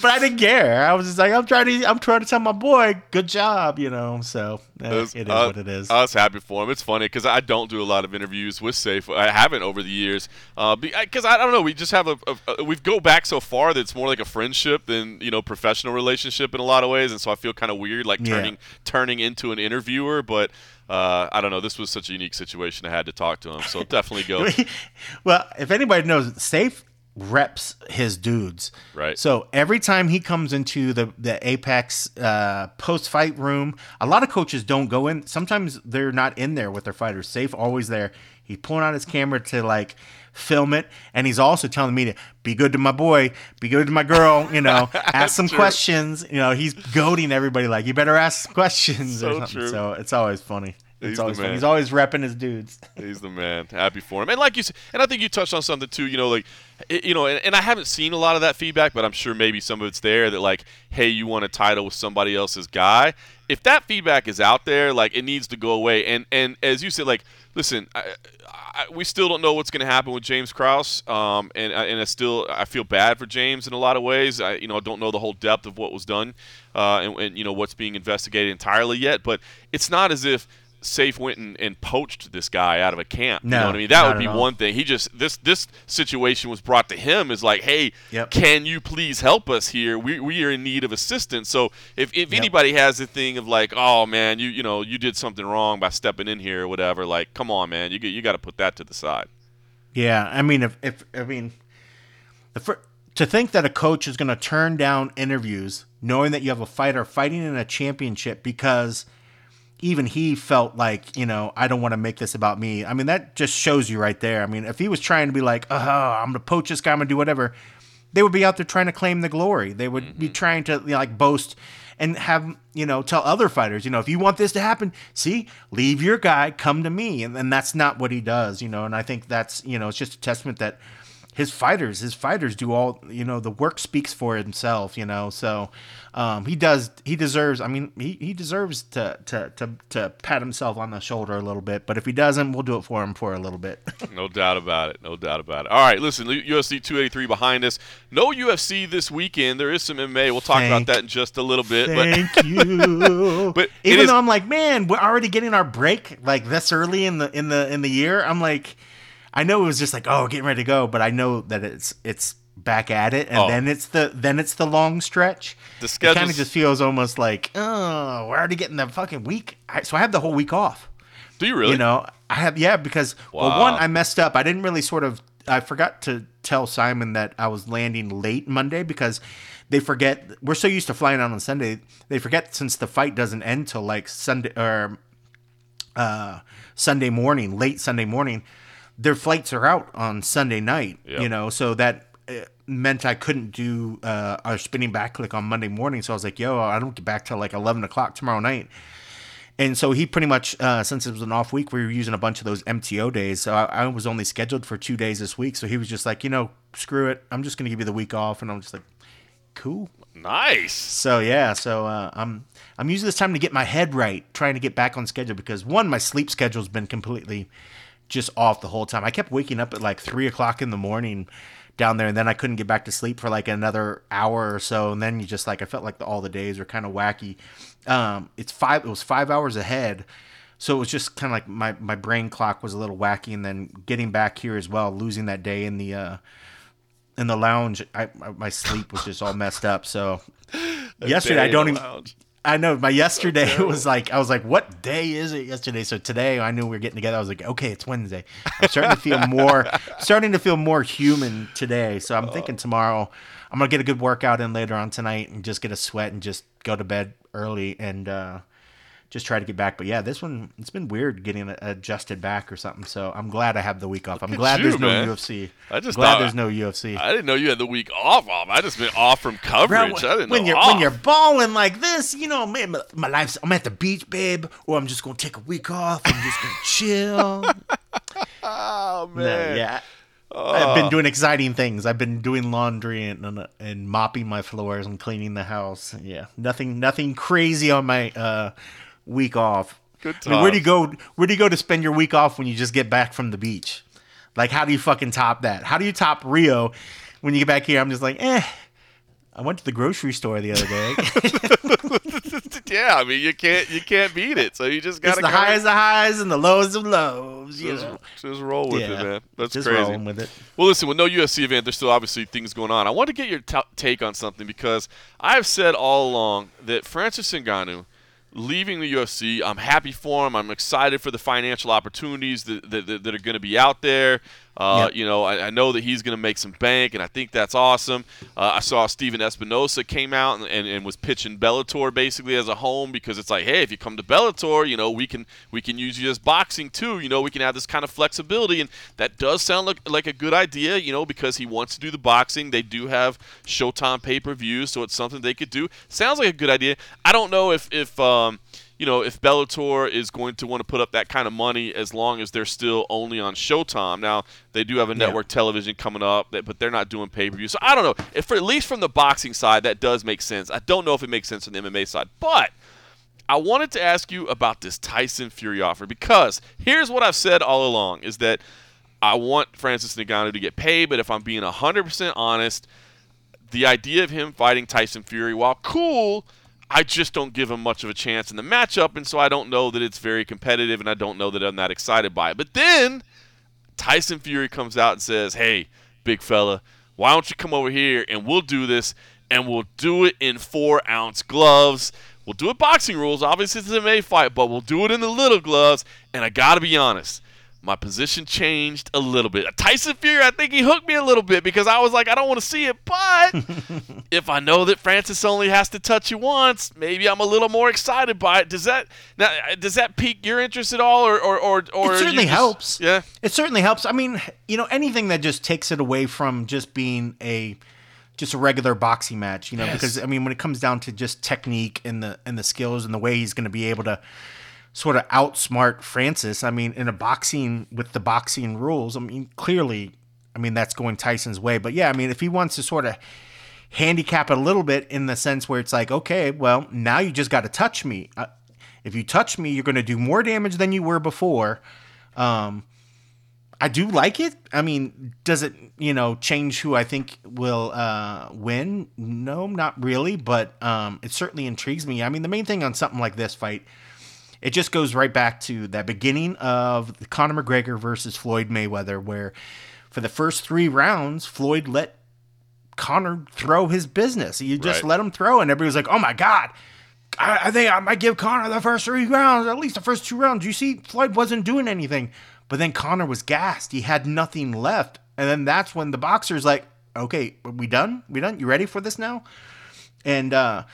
but I didn't care. I was just like, I'm trying to, I'm trying to tell my boy, good job, you know. So it is uh, what it is. I was happy for him. It's funny because I don't do a lot of interviews with Saif. I haven't over the years because uh, I, I, don't know. We just have a, a, a we go back so far that it's more like a friendship than you know professional relationship in a lot of ways, and so I feel kind of weird like turning yeah. turning into an interviewer, but. Uh, I don't know. This was such a unique situation. I had to talk to him, so definitely go. well, if anybody knows, Saif reps his dudes. Right. So every time he comes into the the Apex uh, post fight room, a lot of coaches don't go in. Sometimes they're not in there with their fighters. Saif always there. He's pulling out his camera to like film it, and he's also telling me to be good to my boy, be good to my girl. You know, ask some true. questions. You know, he's goading everybody like you better ask questions so or something. True. So it's always funny. He's always He's always repping his dudes. He's the man. Happy for him. And like you said, and I think you touched on something too. You know, like you know, and, and, I haven't seen a lot of that feedback, but I'm sure maybe some of it's there. That like, hey, you want a title with somebody else's guy. If that feedback is out there, like it needs to go away. And and as you said, like, listen, I, I, we still don't know what's going to happen with James Krause. Um, and and I still I feel bad for James in a lot of ways. I you know don't know the whole depth of what was done, uh, and, and you know what's being investigated entirely yet. But it's not as if Saif went and, and, poached this guy out of a camp. No, you know what I mean? That would be one thing. He just this this situation was brought to him is like, hey, yep. can you please help us here? We, we are in need of assistance. So if, if yep. anybody has the thing of like, oh man, you you know you did something wrong by stepping in here or whatever, like, come on, man, you you got to put that to the side. Yeah, I mean, if if I mean, the fir- to think that a coach is going to turn down interviews knowing that you have a fighter fighting in a championship because even he felt like, you know, I don't want to make this about me. I mean, that just shows you right there. I mean, if he was trying to be like, oh, I'm going to poach this guy, I'm going to do whatever, they would be out there trying to claim the glory. They would mm-hmm. be trying to, you know, like, boast and have, you know, tell other fighters, you know, if you want this to happen, see, leave your guy, come to me. And, and that's not what he does, you know, and I think that's, you know, it's just a testament that his fighters, his fighters do all, you know, the work speaks for himself, you know, so um, he does. He deserves. I mean, he, he deserves to, to to to pat himself on the shoulder a little bit. But if he doesn't, we'll do it for him for a little bit. no doubt about it. No doubt about it. All right, listen. UFC 283 behind us. No UFC this weekend. There is some MMA. We'll talk thank, about that in just a little bit. Thank but, you. but even though I'm like, man, we're already getting our break like this early in the in the in the year. I'm like, I know it was just like, oh, getting ready to go, but I know that it's it's back at it, and oh. then it's the then it's the long stretch. The schedule kind of just feels almost like oh, we're already getting the fucking week. I, so I have the whole week off. Do you really? You know, I have yeah because wow. well one I messed up. I didn't really sort of I forgot to tell Simon that I was landing late Monday because they forget we're so used to flying out on Sunday. They forget since the fight doesn't end till like Sunday or uh, Sunday morning, late Sunday morning. Their flights are out on Sunday night. Yep. You know, so that uh, meant I couldn't do uh, our Spinning Back Clique on Monday morning. So I was like, "Yo, I don't get back till like eleven o'clock tomorrow night." And so he pretty much, uh, since it was an off week, we were using a bunch of those MTO days. So I, I was only scheduled for two days this week. So he was just like, you know, screw it. I'm just going to give you the week off. And I'm just like, cool. Nice. So yeah, so uh, I'm I'm using this time to get my head right, trying to get back on schedule because one, my sleep schedule's been completely just off the whole time. I kept waking up at like three o'clock in the morning down there, and then I couldn't get back to sleep for like another hour or so, and then you just like I felt like the, all the days were kind of wacky. Um, it's five. It was five hours ahead. So it was just kind of like my, my brain clock was a little wacky, and then getting back here as well, losing that day in the uh, in the lounge, I, my sleep was just all messed up. So yesterday, I don't even. lounge. I know my yesterday was like I was like, what day is it yesterday? So today I knew we were getting together. I was like, okay, it's Wednesday. I'm starting to feel more starting to feel more human today. So I'm thinking tomorrow I'm gonna get a good workout in later on tonight and just get a sweat and just go to bed early and uh, just try to get back. But yeah, this one it's been weird getting adjusted back or something. So I'm glad I have the week off. I'm glad you, there's no. UFC. I just glad there's no UFC. I didn't know you had the week off. Off. I just been off from coverage. Bro, I didn't when know you're off. when you're balling like this, you know, man, my, my life's I'm at the beach, babe, or I'm just gonna take a week off. I'm just gonna chill. Oh No, man. yeah, I've been doing exciting things. I've been doing laundry and, and and mopping my floors and cleaning the house. Yeah, nothing nothing crazy on my uh, week off. Good I mean, where do you go? Where do you go to spend your week off when you just get back from the beach? Like, how do you fucking top that? How do you top Rio when you get back here? I'm just like, eh. I went to the grocery store the other day. yeah, I mean you can't you can't beat it. So you just gotta the highs of highs and the lows of lows. Just, know? just roll with it, man. That's just crazy. rolling with it. Well, listen, with no UFC event, there's still obviously things going on. I want to get your t- take on something because I've said all along that Francis Ngannou leaving the UFC, I'm happy for him. I'm excited for the financial opportunities that, that, that, are going to be out there. Uh, Yep. You know, I, I know that he's going to make some bank, and I think that's awesome. Uh, I saw Stephen Espinoza came out and, and, and was pitching Bellator basically as a home because it's like, hey, if you come to Bellator, you know, we can we can use you as boxing too. You know, we can have this kind of flexibility, and that does sound like, like a good idea. You know, because he wants to do the boxing. They do have Showtime pay per view, so it's something they could do. Sounds like a good idea. I don't know if if um, you know, if Bellator is going to want to put up that kind of money as long as they're still only on Showtime. Now, they do have a Yeah. network television coming up, but they're not doing pay per view. So I don't know. If for, at least from the boxing side, that does make sense. I don't know if it makes sense from the MMA side, but I wanted to ask you about this Tyson Fury offer because here's what I've said all along: is that I want Francis Ngannou to get paid, but if I'm being 100% honest, the idea of him fighting Tyson Fury, while cool, I just don't give him much of a chance in the matchup, and so I don't know that it's very competitive, and I don't know that I'm that excited by it. But then Tyson Fury comes out and says, "Hey, big fella, why don't you come over here and we'll do this, and we'll do it in four ounce gloves." We'll do it boxing rules. Obviously, it's an MMA fight, but we'll do it in the little gloves. And I got to be honest, my position changed a little bit. Tyson Fury, I think he hooked me a little bit because I was like, I don't want to see it. But if I know that Francis only has to touch you once, maybe I'm a little more excited by it. Does that now? Does that pique your interest at all, or or or, or It certainly just- helps. Yeah. It certainly helps. I mean, you know, anything that just takes it away from just being a just a regular boxing match, you know, Yes. because I mean, when it comes down to just technique and the and the skills and the way he's going to be able to sort of outsmart Francis, I mean, in a boxing with the boxing rules, I mean, clearly, I mean, that's going Tyson's way. But yeah, I mean, if he wants to sort of handicap it a little bit in the sense where it's like, okay, well, now you just got to touch me. Uh, if you touch me, you're going to do more damage than you were before. Um, I do like it. I mean, does it, you know, change who I think will uh, win? No, not really, but um, it certainly intrigues me. I mean, the main thing on something like this fight, it just goes right back to that beginning of the Conor McGregor versus Floyd Mayweather, where for the first three rounds, Floyd let Conor throw his business. You just Right. let him throw, and everybody was like, "Oh my god." I, I think I might give Conor the first three rounds, at least the first two rounds. You see, Floyd wasn't doing anything, but then Conor was gassed. He had nothing left, and then that's when the boxer's like, "Okay, are we done? We done? You ready for this now?" And uh,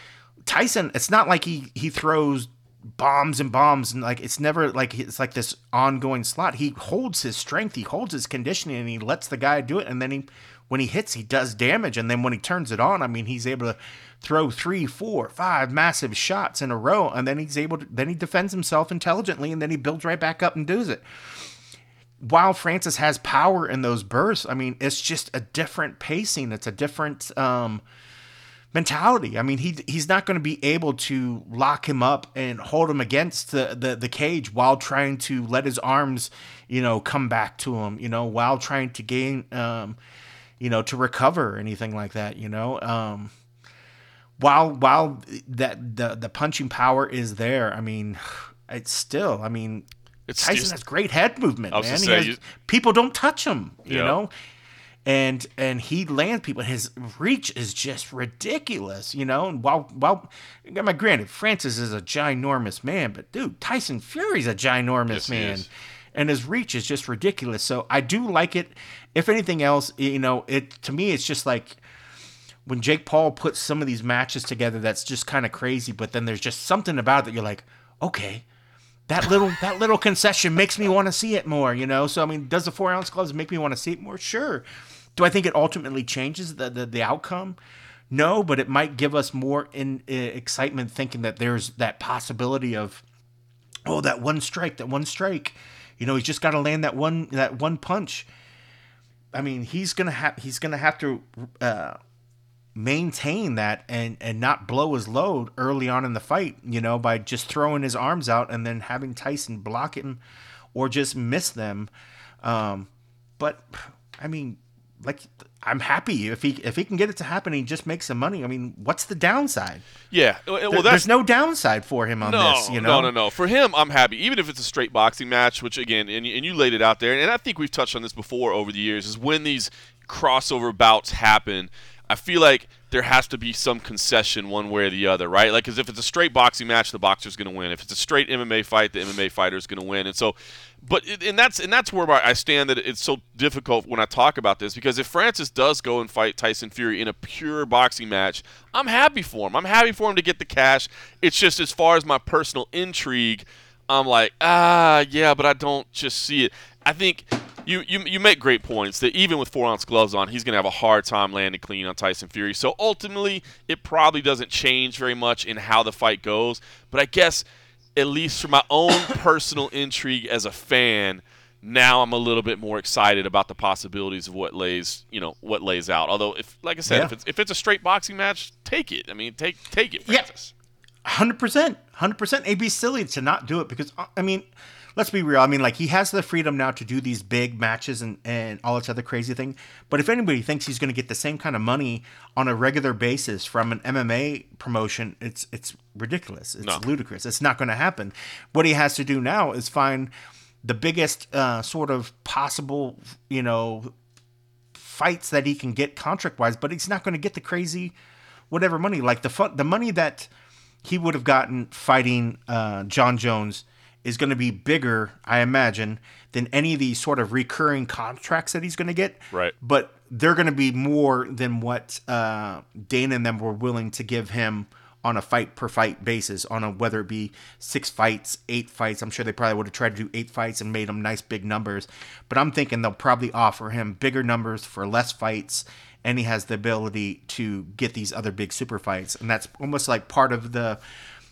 Tyson, it's not like he he throws bombs and bombs and like it's never like it's like this ongoing slot. He holds his strength, he holds his conditioning, and he lets the guy do it. And then he, when he hits, he does damage. And then when he turns it on, I mean, he's able to throw three, four, five massive shots in a row, and then he's able to then he defends himself intelligently, and then he builds right back up and does it. While Francis has power in those bursts, I mean, it's just a different pacing. It's a different um, mentality. I mean, he he's not going to be able to lock him up and hold him against the, the the cage while trying to let his arms, you know, come back to him. You know, while trying to gain, um, you know, to recover or anything like that. You know, um, while while that the the punching power is there. I mean, it's still. I mean. It's Tyson just- has great head movement, man. Say, has- you- people don't touch him, you Yeah. know and and he lands people. His reach is just ridiculous, you know. And while while, I mean, granted, Francis is a ginormous man, but dude, Tyson Fury's a ginormous Yes, man, and his reach is just ridiculous. So I do like it. If anything else, you know, it to me, it's just like when Jake Paul puts some of these matches together. That's just kind of crazy, but then there's just something about it that you're like, okay. That little that little concession makes me want to see it more, you know. So I mean, does the four ounce gloves make me want to see it more? Sure. Do I think it ultimately changes the the, the outcome? No, but it might give us more in uh, excitement thinking that there's that possibility of oh that one strike, that one strike. You know, he's just got to land that one that one punch. I mean, he's gonna have he's gonna have to uh, maintain that and and not blow his load early on in the fight. You know, by just throwing his arms out and then having Tyson block him or just miss them. Um, but I mean, like I'm happy if he if he can get it to happen, he just makes some money. I mean, what's the downside? Yeah. Well, There- there's no downside for him on no, this. You know, no, no, no. For him, I'm happy. Even if it's a straight boxing match, which again, and, and you laid it out there, and I think we've touched on this before over the years, is when these crossover bouts happen. I feel like there has to be some concession one way or the other, right? Like, because if it's a straight boxing match, the boxer's going to win. If it's a straight MMA fight, the MMA fighter's going to win. And so, but and that's and that's where I stand that it's so difficult when I talk about this because if Francis does go and fight Tyson Fury in a pure boxing match, I'm happy for him. I'm happy for him to get the cash. It's just as far as my personal intrigue, I'm like, ah, yeah, but I don't just see it. I think you, you you make great points that even with four ounce gloves on, he's going to have a hard time landing clean on Tyson Fury. So ultimately, it probably doesn't change very much in how the fight goes. But I guess, at least for my own personal intrigue as a fan, now I'm a little bit more excited about the possibilities of what lays you know what lays out. Although if like I said, Yeah. if it's if it's a straight boxing match, take it. I mean, take take it, Yeah. Hundred percent, hundred percent. It'd be silly to not do it because uh, I mean, let's be real. I mean, like he has the freedom now to do these big matches and and all this other crazy thing. But if anybody thinks he's going to get the same kind of money on a regular basis from an MMA promotion, it's it's ridiculous. It's No. ludicrous. It's not going to happen. What he has to do now is find the biggest uh, sort of possible, you know, fights that he can get contract wise, but he's not going to get the crazy whatever money. Like the fun, the money that he would have gotten fighting uh, Jon Jones is going to be bigger, I imagine, than any of these sort of recurring contracts that he's going to get. Right. But they're going to be more than what uh, Dana and them were willing to give him on a fight per fight basis, on a whether it be six fights, eight fights. I'm sure they probably would have tried to do eight fights and made them nice big numbers. But I'm thinking they'll probably offer him bigger numbers for less fights, and he has the ability to get these other big super fights, and that's almost like part of the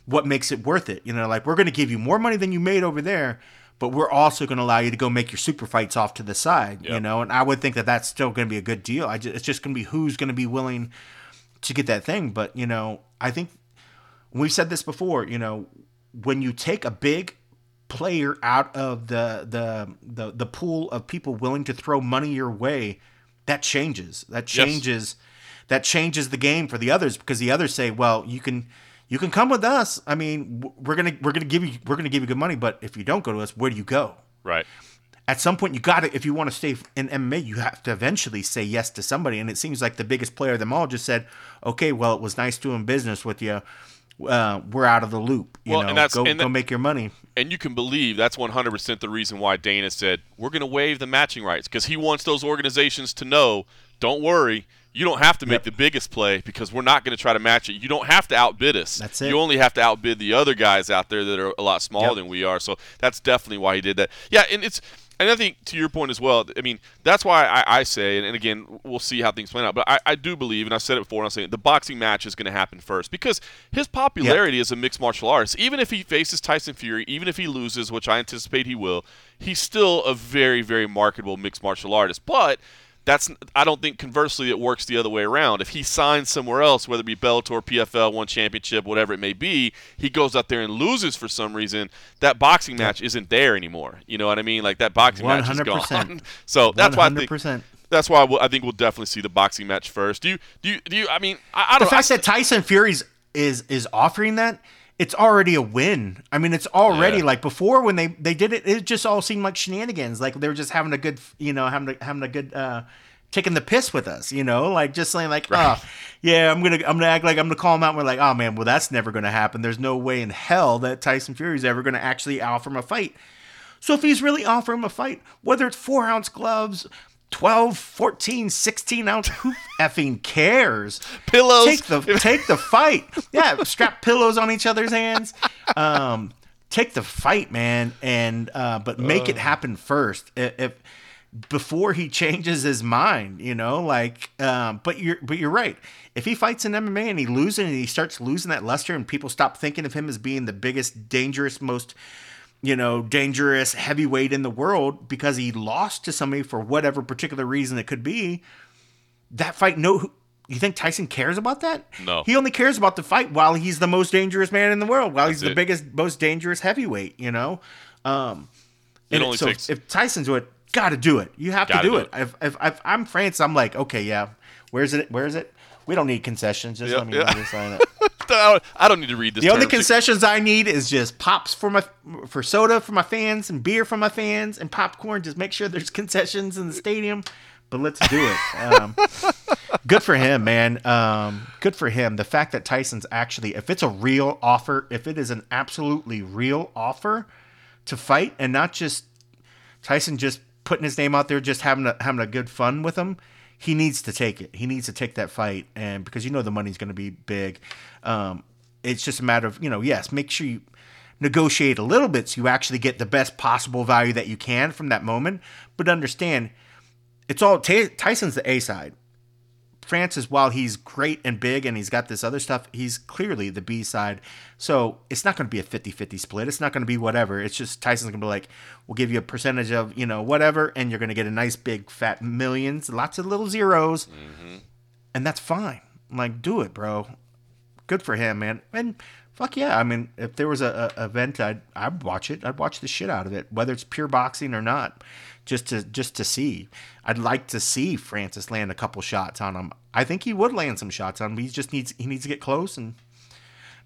what makes it worth it. You know, like we're going to give you more money than you made over there. But we're also going to allow you to go make your super fights off to the side, you know. And I would think that that's still going to be a good deal. I just, it's just going to be who's going to be willing to get that thing. But you know, I think we've said this before. You know, when you take a big player out of the the the, the pool of people willing to throw money your way, that changes. That Yes. changes. That changes the game for the others because the others say, "Well, you can." You can come with us. I mean, we're gonna we're gonna give you we're gonna give you good money, but if you don't go to us, where do you go? Right. at some point you got to if you want to stay in MMA you have to eventually say yes to somebody and it seems like the biggest player of them all just said okay well it was nice doing business with you uh, we're out of the loop you Well, know and that's- go, and go that- make your money and you can believe that's 100% the reason why Dana said we're going to waive the matching rights because he wants those organizations to know don't worry you don't have to make Yep. the biggest play because we're not going to try to match it. You don't have to outbid us. That's it. You only have to outbid the other guys out there that are a lot smaller Yep. than we are. So that's definitely why he did that. Yeah, and it's and I think to your point as well. I mean, that's why I, I say, and, and again, we'll see how things play out. But I, I do believe, and I said it before, and I'm saying it, the boxing match is going to happen first because his popularity as a mixed martial artist, even if he faces Tyson Fury, even if he loses, which I anticipate he will, he's still a very, very marketable mixed martial artist. But that's I don't think conversely it works the other way around. If he signs somewhere else, whether it be Bellator, PFL, one championship, whatever it may be, he goes out there and loses for some reason. That boxing match isn't there anymore. You know what I mean? Like that boxing match is gone. so that's why I think that's why we'll, I think we'll definitely see the boxing match first. Do you do you do you? I mean, I, I the don't. The fact I, that Tyson Fury's is is offering that, it's already a win. I mean, it's already Yeah. like before when they they did it, it just all seemed like shenanigans. Like they were just having a good, you know, having a, having a good. uh Taking the piss with us, you know, like just saying like, oh, yeah, I'm gonna, I'm gonna act like I'm gonna call him out. And we're like, oh man, well that's never gonna happen. There's no way in hell that Tyson Fury's ever gonna actually offer him a fight. So if he's really offering him a fight, whether it's four ounce gloves, 12, 14, 16 ounce, who effing cares? Pillows. Take the take the fight. Yeah, strap pillows on each other's hands. Um, take the fight, man, and uh, but make it happen first. I- If before he changes his mind, you know, like, um, but you're, but you're right. If he fights in MMA and he loses and he starts losing that luster, and people stop thinking of him as being the biggest, dangerous, most, you know, dangerous heavyweight in the world because he lost to somebody for whatever particular reason it could be, that fight, no, you think Tyson cares about that? No. He only cares about the fight while he's the most dangerous man in the world, while he's That's the biggest, most dangerous heavyweight, you know? Um, It only so takes- if Tyson's it, got to do it. You have to Gotta do, do it. If, if, if I'm France, I'm like, okay, yeah. Where's it? Where is it? We don't need concessions. Just Yeah, let me yeah. sign it. I don't- I don't need to read this. The only concessions I need is just pops for my for soda for my fans and beer for my fans and popcorn. Just make sure there's concessions in the stadium. But let's do it. Um, good for him, man. Um, good for him. The fact that Tyson's actually, if it's a real offer, if it is an absolutely real offer to fight, and not just Tyson just putting his name out there, just having a, having a good fun with him. He needs to take it. He needs to take that fight, and because you know the money's going to be big, um, it's just a matter of you know, yes, make sure you negotiate a little bit so you actually get the best possible value that you can from that moment. But understand, it's all Ty- Tyson's the A side. Francis, while he's great and big and he's got this other stuff, he's clearly the B side. So it's not going to be a 50 50 split. It's not going to be whatever. It's just Tyson's going to be like, we'll give you a percentage of, you know, whatever, and you're going to get a nice big fat millions, lots of little zeros. Mm-hmm. And that's fine. Like, do it, bro. Good for him, man. And fuck yeah. I mean, if there was a, a event, I'd I'd watch it. I'd watch the shit out of it, whether it's pure boxing or not, just to just to see. I'd like to see Francis land a couple shots on him. I think he would land some shots on him. He just needs he needs to get close and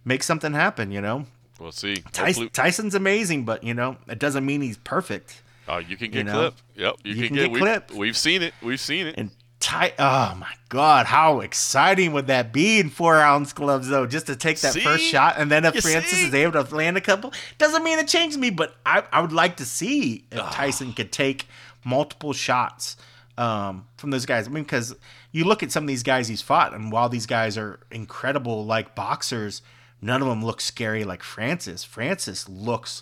make something happen. You know, We'll see. Tyson, Tyson's amazing, but you know, it doesn't mean he's perfect. Oh, you can get know, clipped. Yep, you, you can, can get, get we've, clipped. We've seen it. We've seen it. And Ty, oh my god, how exciting would that be in four ounce gloves though? Just to take that first shot, and then if You Francis see? is able to land a couple, doesn't mean it changes me. But I, I would like to see if Tyson could take multiple shots um, from those guys. I mean, because you look at some of these guys he's fought, and while these guys are incredible like boxers, none of them look scary like Francis. Francis looks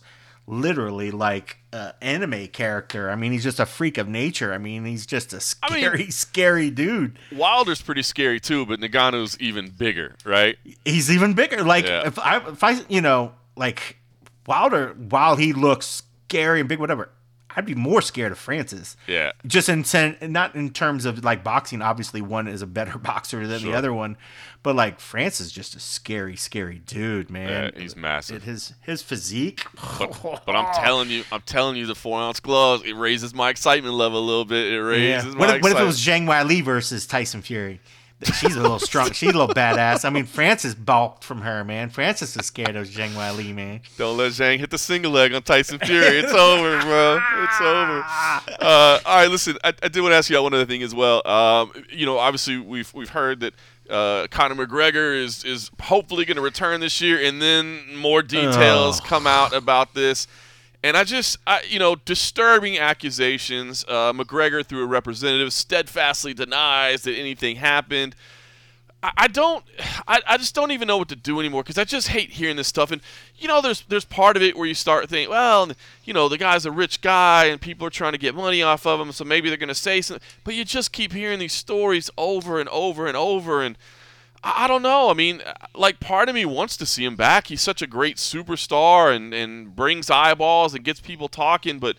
literally like an anime character. I mean, he's just a freak of nature. I mean, he's just a I mean- scary, scary dude. Wilder's pretty scary too, but Ngannou's even bigger, right? He's even bigger. Like Yeah. if I, if I, you know, like Wilder, while he looks scary and big, whatever, I'd be more scared of Francis. Yeah. Just in sen- not in terms of like boxing. Obviously, one is a better boxer than Sure. the other one, but like Francis is just a scary, scary dude, man. Yeah, he's massive. It- his his physique. But, but I'm telling you, I'm telling you, the four ounce gloves it raises my excitement level a little bit. It Yeah. raises What, my if, what if it was. Zhang Weili versus Tyson Fury? She's a little strong. She's a little badass. I mean, Francis balked from her, man. Francis is scared of Zhang Li, man. Don't let Zhang hit the single leg on Tyson Fury. It's over, bro. It's over. Uh, all right, listen. I, I did want to ask you one other thing as well. Um, you know, obviously we've we've heard that uh, Conor McGregor is is hopefully going to return this year, and then more details Ugh. come out about this. And I just, I, you know, disturbing accusations. Uh, McGregor, through a representative, steadfastly denies that anything happened. I, I don't, I, I just don't even know what to do anymore because I just hate hearing this stuff. And you know, there's there's part of it where you start thinking, well, you know, the guy's a rich guy and people are trying to get money off of him, so maybe they're going to say something. But you just keep hearing these stories over and over and over, and I don't know. I mean, uh, like part of me wants to see him back. He's such a great superstar and and brings eyeballs and gets people talking, but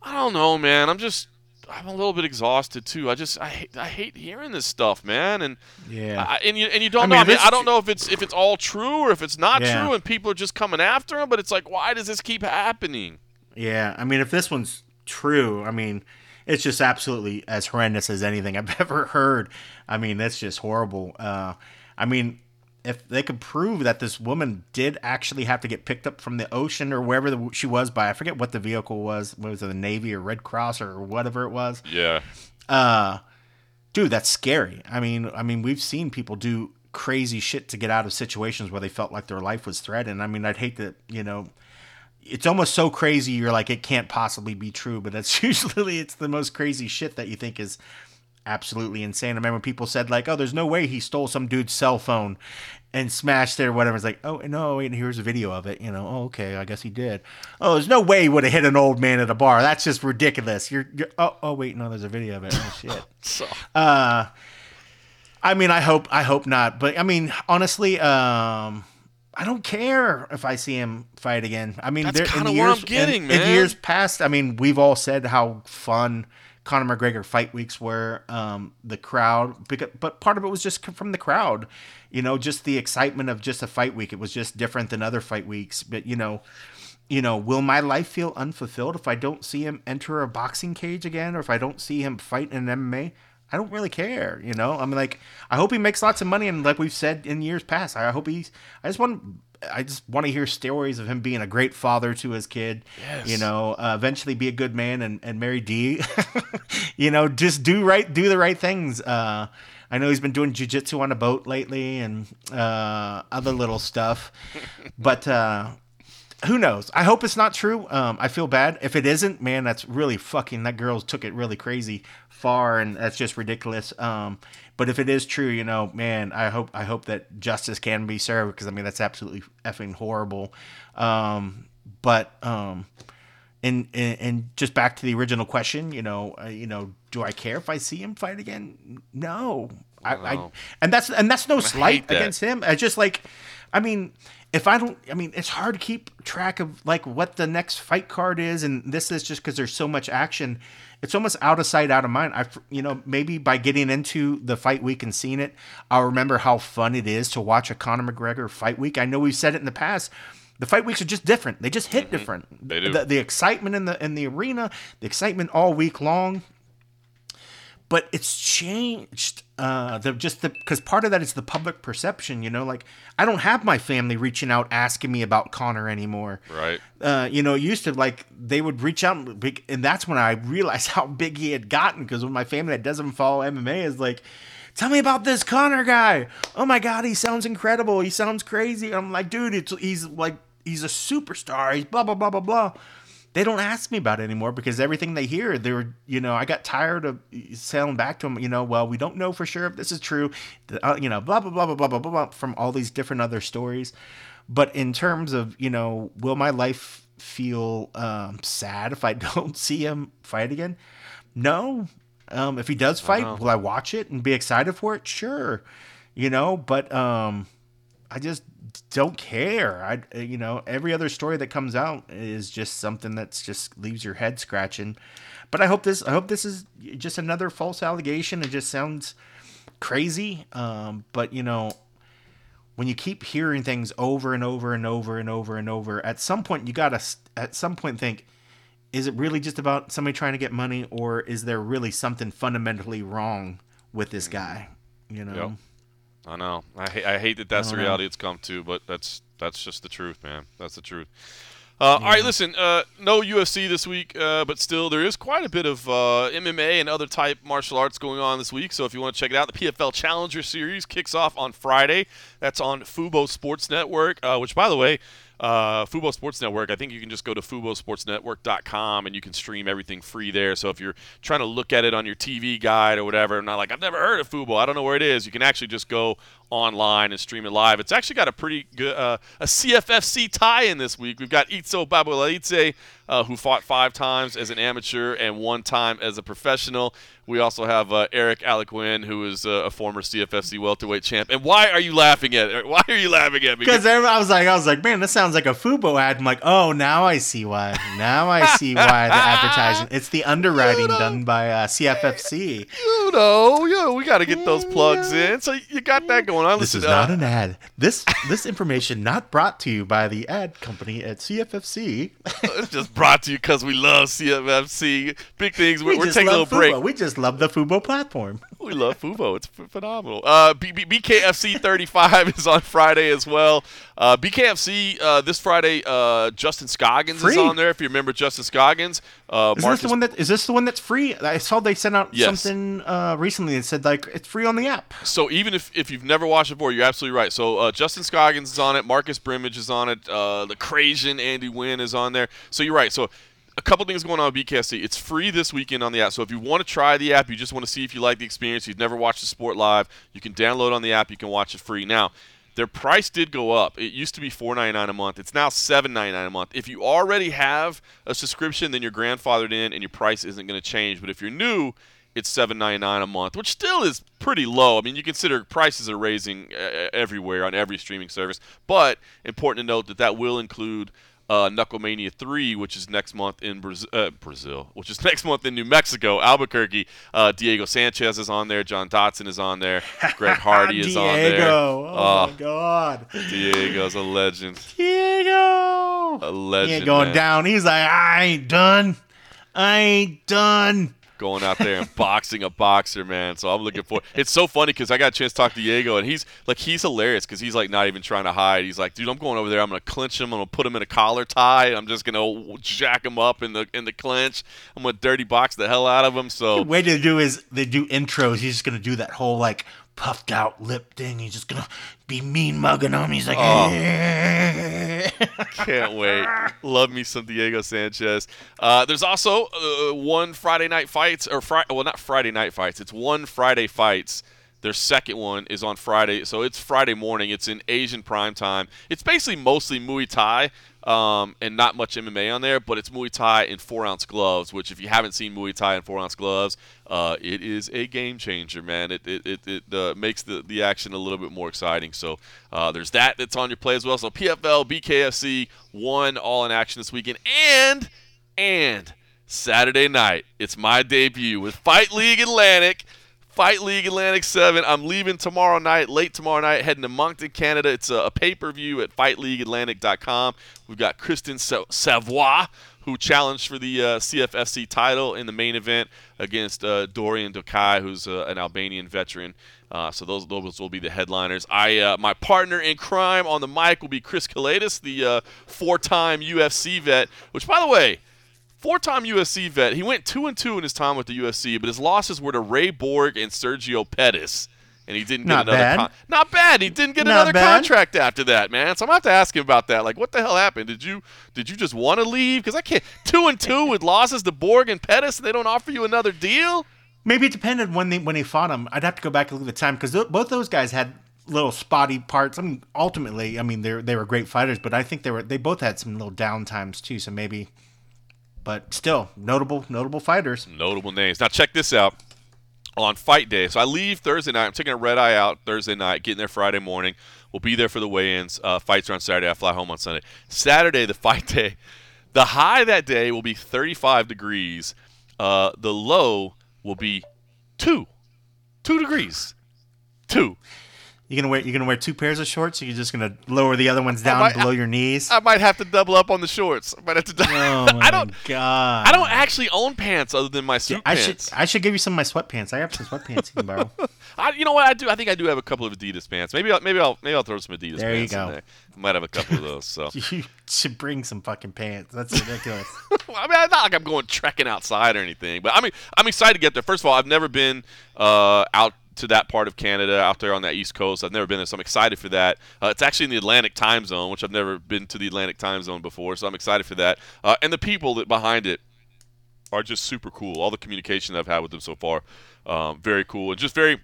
I don't know, man. I'm just I'm a little bit exhausted too. I just I hate, I hate hearing this stuff, man. And yeah, I, and you and you don't I know. Mean, I, mean, I don't know if it's if it's all true or if it's not yeah. true, and people are just coming after him. But it's like, why does this keep happening? Yeah, I mean, if this one's true, I mean, it's just absolutely as horrendous as anything I've ever heard. I mean, that's just horrible. Uh, I mean, if they could prove that this woman did actually have to get picked up from the ocean or wherever the, she was by, I forget what the vehicle was. What was it, the Navy or Red Cross or whatever it was? Yeah. Uh, dude, that's scary. I mean, I mean, we've seen people do crazy shit to get out of situations where they felt like their life was threatened. I mean, I'd hate to, you know, it's almost so crazy you're like it can't possibly be true but that's usually it's the most crazy shit that you think is absolutely insane. I remember people said like oh there's no way he stole some dude's cell phone and smashed it or whatever. It's like oh no and here's a video of it you know? Oh, okay i guess he did. Oh there's no way he would have hit an old man at a bar. That's just ridiculous. You're, you're oh, oh wait no there's a video of it. Oh shit. So. uh i mean i hope i hope not but i mean honestly um I don't care if I see him fight again. I mean, that's kind of what I'm getting, in, man. In years past, I mean, we've all said how fun Conor McGregor fight weeks were. Um, the crowd, because, but part of it was just from the crowd. You know, just the excitement of just a fight week. It was just different than other fight weeks. But you know, you know, will my life feel unfulfilled if I don't see him enter a boxing cage again, or if I don't see him fight in MMA? I don't really care, you know. I mean, like, I hope he makes lots of money, and like we've said in years past, I hope he's. I just want, I just want to hear stories of him being a great father to his kid. Yes. You know, uh, eventually be a good man and and marry Dee. you know, just do right, do the right things. Uh, I know he's been doing jujitsu on a boat lately and uh, other little stuff, but uh, who knows? I hope it's not true. Um, I feel bad if it isn't. Man, that's really fucking. That girl took it really crazy far, and that's just ridiculous. Um, but if it is true, you know, man, I hope I hope that justice can be served because I mean that's absolutely effing horrible. Um, but um, and, and, and just back to the original question, you know, uh, you know, do I care if I see him fight again? No, I, I and that's and that's no slight against him. I just like, I mean, if I don't, I mean, it's hard to keep track of like what the next fight card is, and this is just because there's so much action it's almost out of sight, out of mind. I, you know, maybe by getting into the fight week and seeing it, I'll remember how fun it is to watch a Conor McGregor fight week. I know we've said it in the past. The fight weeks are just different. They just hit mm-hmm. different. They do. The, the excitement in the in the arena, the excitement all week long but it's changed. Uh, the just the because part of that is the public perception. You know, like I don't have my family reaching out asking me about Conor anymore. Right. Uh, you know, used to like they would reach out, and that's when I realized how big he had gotten. Because when my family that doesn't follow MMA is like, tell me about this Conor guy. Oh my god, he sounds incredible. He sounds crazy. I'm like, dude, it's he's like he's a superstar. He's blah blah blah blah blah they don't ask me about it anymore because everything they hear, they're, you know, I got tired of selling back to them, you know, well, we don't know for sure if this is true, uh, you know, blah, blah, blah, blah, blah, blah, blah, from all these different other stories. But in terms of, you know, will my life feel um, sad if I don't see him fight again? No. Um, if he does oh, fight, will I watch it and be excited for it? Sure. You know, but um, I just don't care. I you know every other story that comes out is just something that's just leaves your head scratching. But I hope this I hope this is just another false allegation. It just sounds crazy. Um, but you know when you keep hearing things over and over and over and over and over, at some point you gotta at some point think. Is it really just about somebody trying to get money, or is there really something fundamentally wrong with this guy? You know. Yep. I know. I, ha- I hate that that's the reality know. it's come to, but that's that's just the truth, man. That's the truth. Uh, yeah. All right, listen. Uh, no UFC this week, uh, but still, there is quite a bit of uh, MMA and other type martial arts going on this week. So if you want to check it out, the PFL Challenger Series kicks off on Friday. That's on Fubo Sports Network, uh, which, by the way, uh, Fubo Sports Network, I think you can just go to FuboSportsNetwork.com and you can stream everything free there. So if you're trying to look at it on your TV guide or whatever, and not like I've never heard of Fubo, I don't know where it is. You can actually just go online and stream it live. It's actually got a pretty good uh, a CFFC tie-in this week. We've got Itzo Babolaitse, uh, who fought five times as an amateur and one time as a professional. We also have uh, Eric Alequin, who is uh, a former CFFC welterweight champ. And why are you laughing at? It? Why are you laughing at me? Because I was like, I was like, man, this sounds like a Fubo ad. I'm like, oh, now I see why. Now I see why the advertising. It's the underwriting done by uh, CFFC. You know, you know, we got to get those plugs in. So you got that going on. This Listen, is not uh, an ad. This this information not brought to you by the ad company at CFFC. it's just brought to you because we love CFFC. Big things. We're, we are taking a little Fubo. break. We just love the Fubo platform. We love Fubo. It's phenomenal. Uh, B- B- BKFC 35 is on Friday as well. Uh, BKFC uh, this Friday. Uh, Justin Scoggins free. is on there. If you remember Justin Scoggins, uh, is Marcus- this the one that is this the one that's free? I saw they sent out yes. something uh, recently that said like it's free on the app. So even if, if you've never watched it before, you're absolutely right. So uh, Justin Scoggins is on it. Marcus Brimage is on it. the Crazian Andy Wynn is on there. So you're right. So a couple things going on with BKFC. It's free this weekend on the app. So if you want to try the app, you just want to see if you like the experience, you've never watched the sport live, you can download on the app. You can watch it free. Now, their price did go up. It used to be $4.99 a month. It's now $7.99 a month. If you already have a subscription, then you're grandfathered in, and your price isn't going to change. But if you're new, it's $7.99 a month, which still is pretty low. I mean, you consider prices are raising uh, everywhere on every streaming service. But important to note that that will include uh, Knucklemania 3, which is next month in Brazil, uh, Brazil, which is next month in New Mexico, Albuquerque. Uh, Diego Sanchez is on there. John Dodson is on there. Greg Hardy is on there. Diego. Oh, my God. Diego's a legend. Diego. A legend. He ain't going man. down. He's like, I ain't done. I ain't done going out there and boxing a boxer, man. So I'm looking for. It's so funny because I got a chance to talk to Diego, and he's like, he's hilarious because he's like not even trying to hide. He's like, dude, I'm going over there. I'm gonna clinch him. I'm gonna put him in a collar tie. I'm just gonna jack him up in the in the clinch. I'm gonna dirty box the hell out of him. So the way to do is they do intros. He's just gonna do that whole like puffed out lip thing. He's just gonna be mean mugging him. He's like, oh. can't wait. Love me some Diego Sanchez. Uh, there's also uh, one Friday night fights, or Friday, well, not Friday night fights. It's one Friday fights. Their second one is on Friday, so it's Friday morning. It's in Asian prime time. It's basically mostly Muay Thai, um, and not much MMA on there, but it's Muay Thai in four ounce gloves. Which, if you haven't seen Muay Thai in four ounce gloves, uh, it is a game changer, man. It it it, it uh, makes the the action a little bit more exciting. So uh, there's that that's on your play as well. So PFL, BKFC, one all in action this weekend, and and Saturday night, it's my debut with Fight League Atlantic. Fight League Atlantic 7. I'm leaving tomorrow night, late tomorrow night, heading to Moncton, Canada. It's a, a pay per view at FightLeagueAtlantic.com. We've got Kristen Savoy, who challenged for the uh, CFFC title in the main event against uh, Dorian Dokai, who's uh, an Albanian veteran. Uh, so those, those will be the headliners. I uh, my partner in crime on the mic will be Chris Kelades, the uh, four-time UFC vet. Which, by the way, Four-time UFC vet. He went two and two in his time with the UFC, but his losses were to Ray Borg and Sergio Pettis, and he didn't get Not another. Bad. Con- Not bad. He didn't get Not another bad. contract after that, man. So I'm gonna have to ask him about that. Like, what the hell happened? Did you did you just want to leave? Because I can't two and two with losses to Borg and Pettis, and they don't offer you another deal. Maybe it depended when they when they fought him. I'd have to go back and look at the time because th- both those guys had little spotty parts. I mean, ultimately, I mean they they were great fighters, but I think they were they both had some little down times too. So maybe but still notable notable fighters. Notable names. Now check this out. On fight day, so I leave Thursday night. I'm taking a red eye out Thursday night, getting there Friday morning. We'll be there for the weigh-ins. Uh, fights are on Saturday. I fly home on Sunday. Saturday, the fight day. The high that day will be 35 degrees. Uh, the low will be two, two degrees, two. You gonna wear you gonna wear two pairs of shorts? Or you're just gonna lower the other ones down might- below your knees? I might have to double up on the shorts. I might have to. dou- oh my I don't. god! I don't actually own pants other than my suit I pants. should I should give you some of my sweatpants. I have some sweatpants you can borrow. I, you know what I do? I think I do have a couple of Adidas pants. Maybe I'll, maybe I'll maybe I'll throw some Adidas There you pants go. in there. I might have a couple of those. So you should bring some fucking pants. That's ridiculous. I mean, not like I'm going trekking outside or anything, but I mean, I'm excited to get there. First of all, I've never been uh, out to that part of Canada out there on that East Coast. I've never been there, so I'm excited for that. Uh, it's actually in the Atlantic time zone, which I've never been to the Atlantic time zone before, so I'm excited for that. Uh, and the people that behind it are just super cool. All the communication I've had with them so far, um, very cool and just very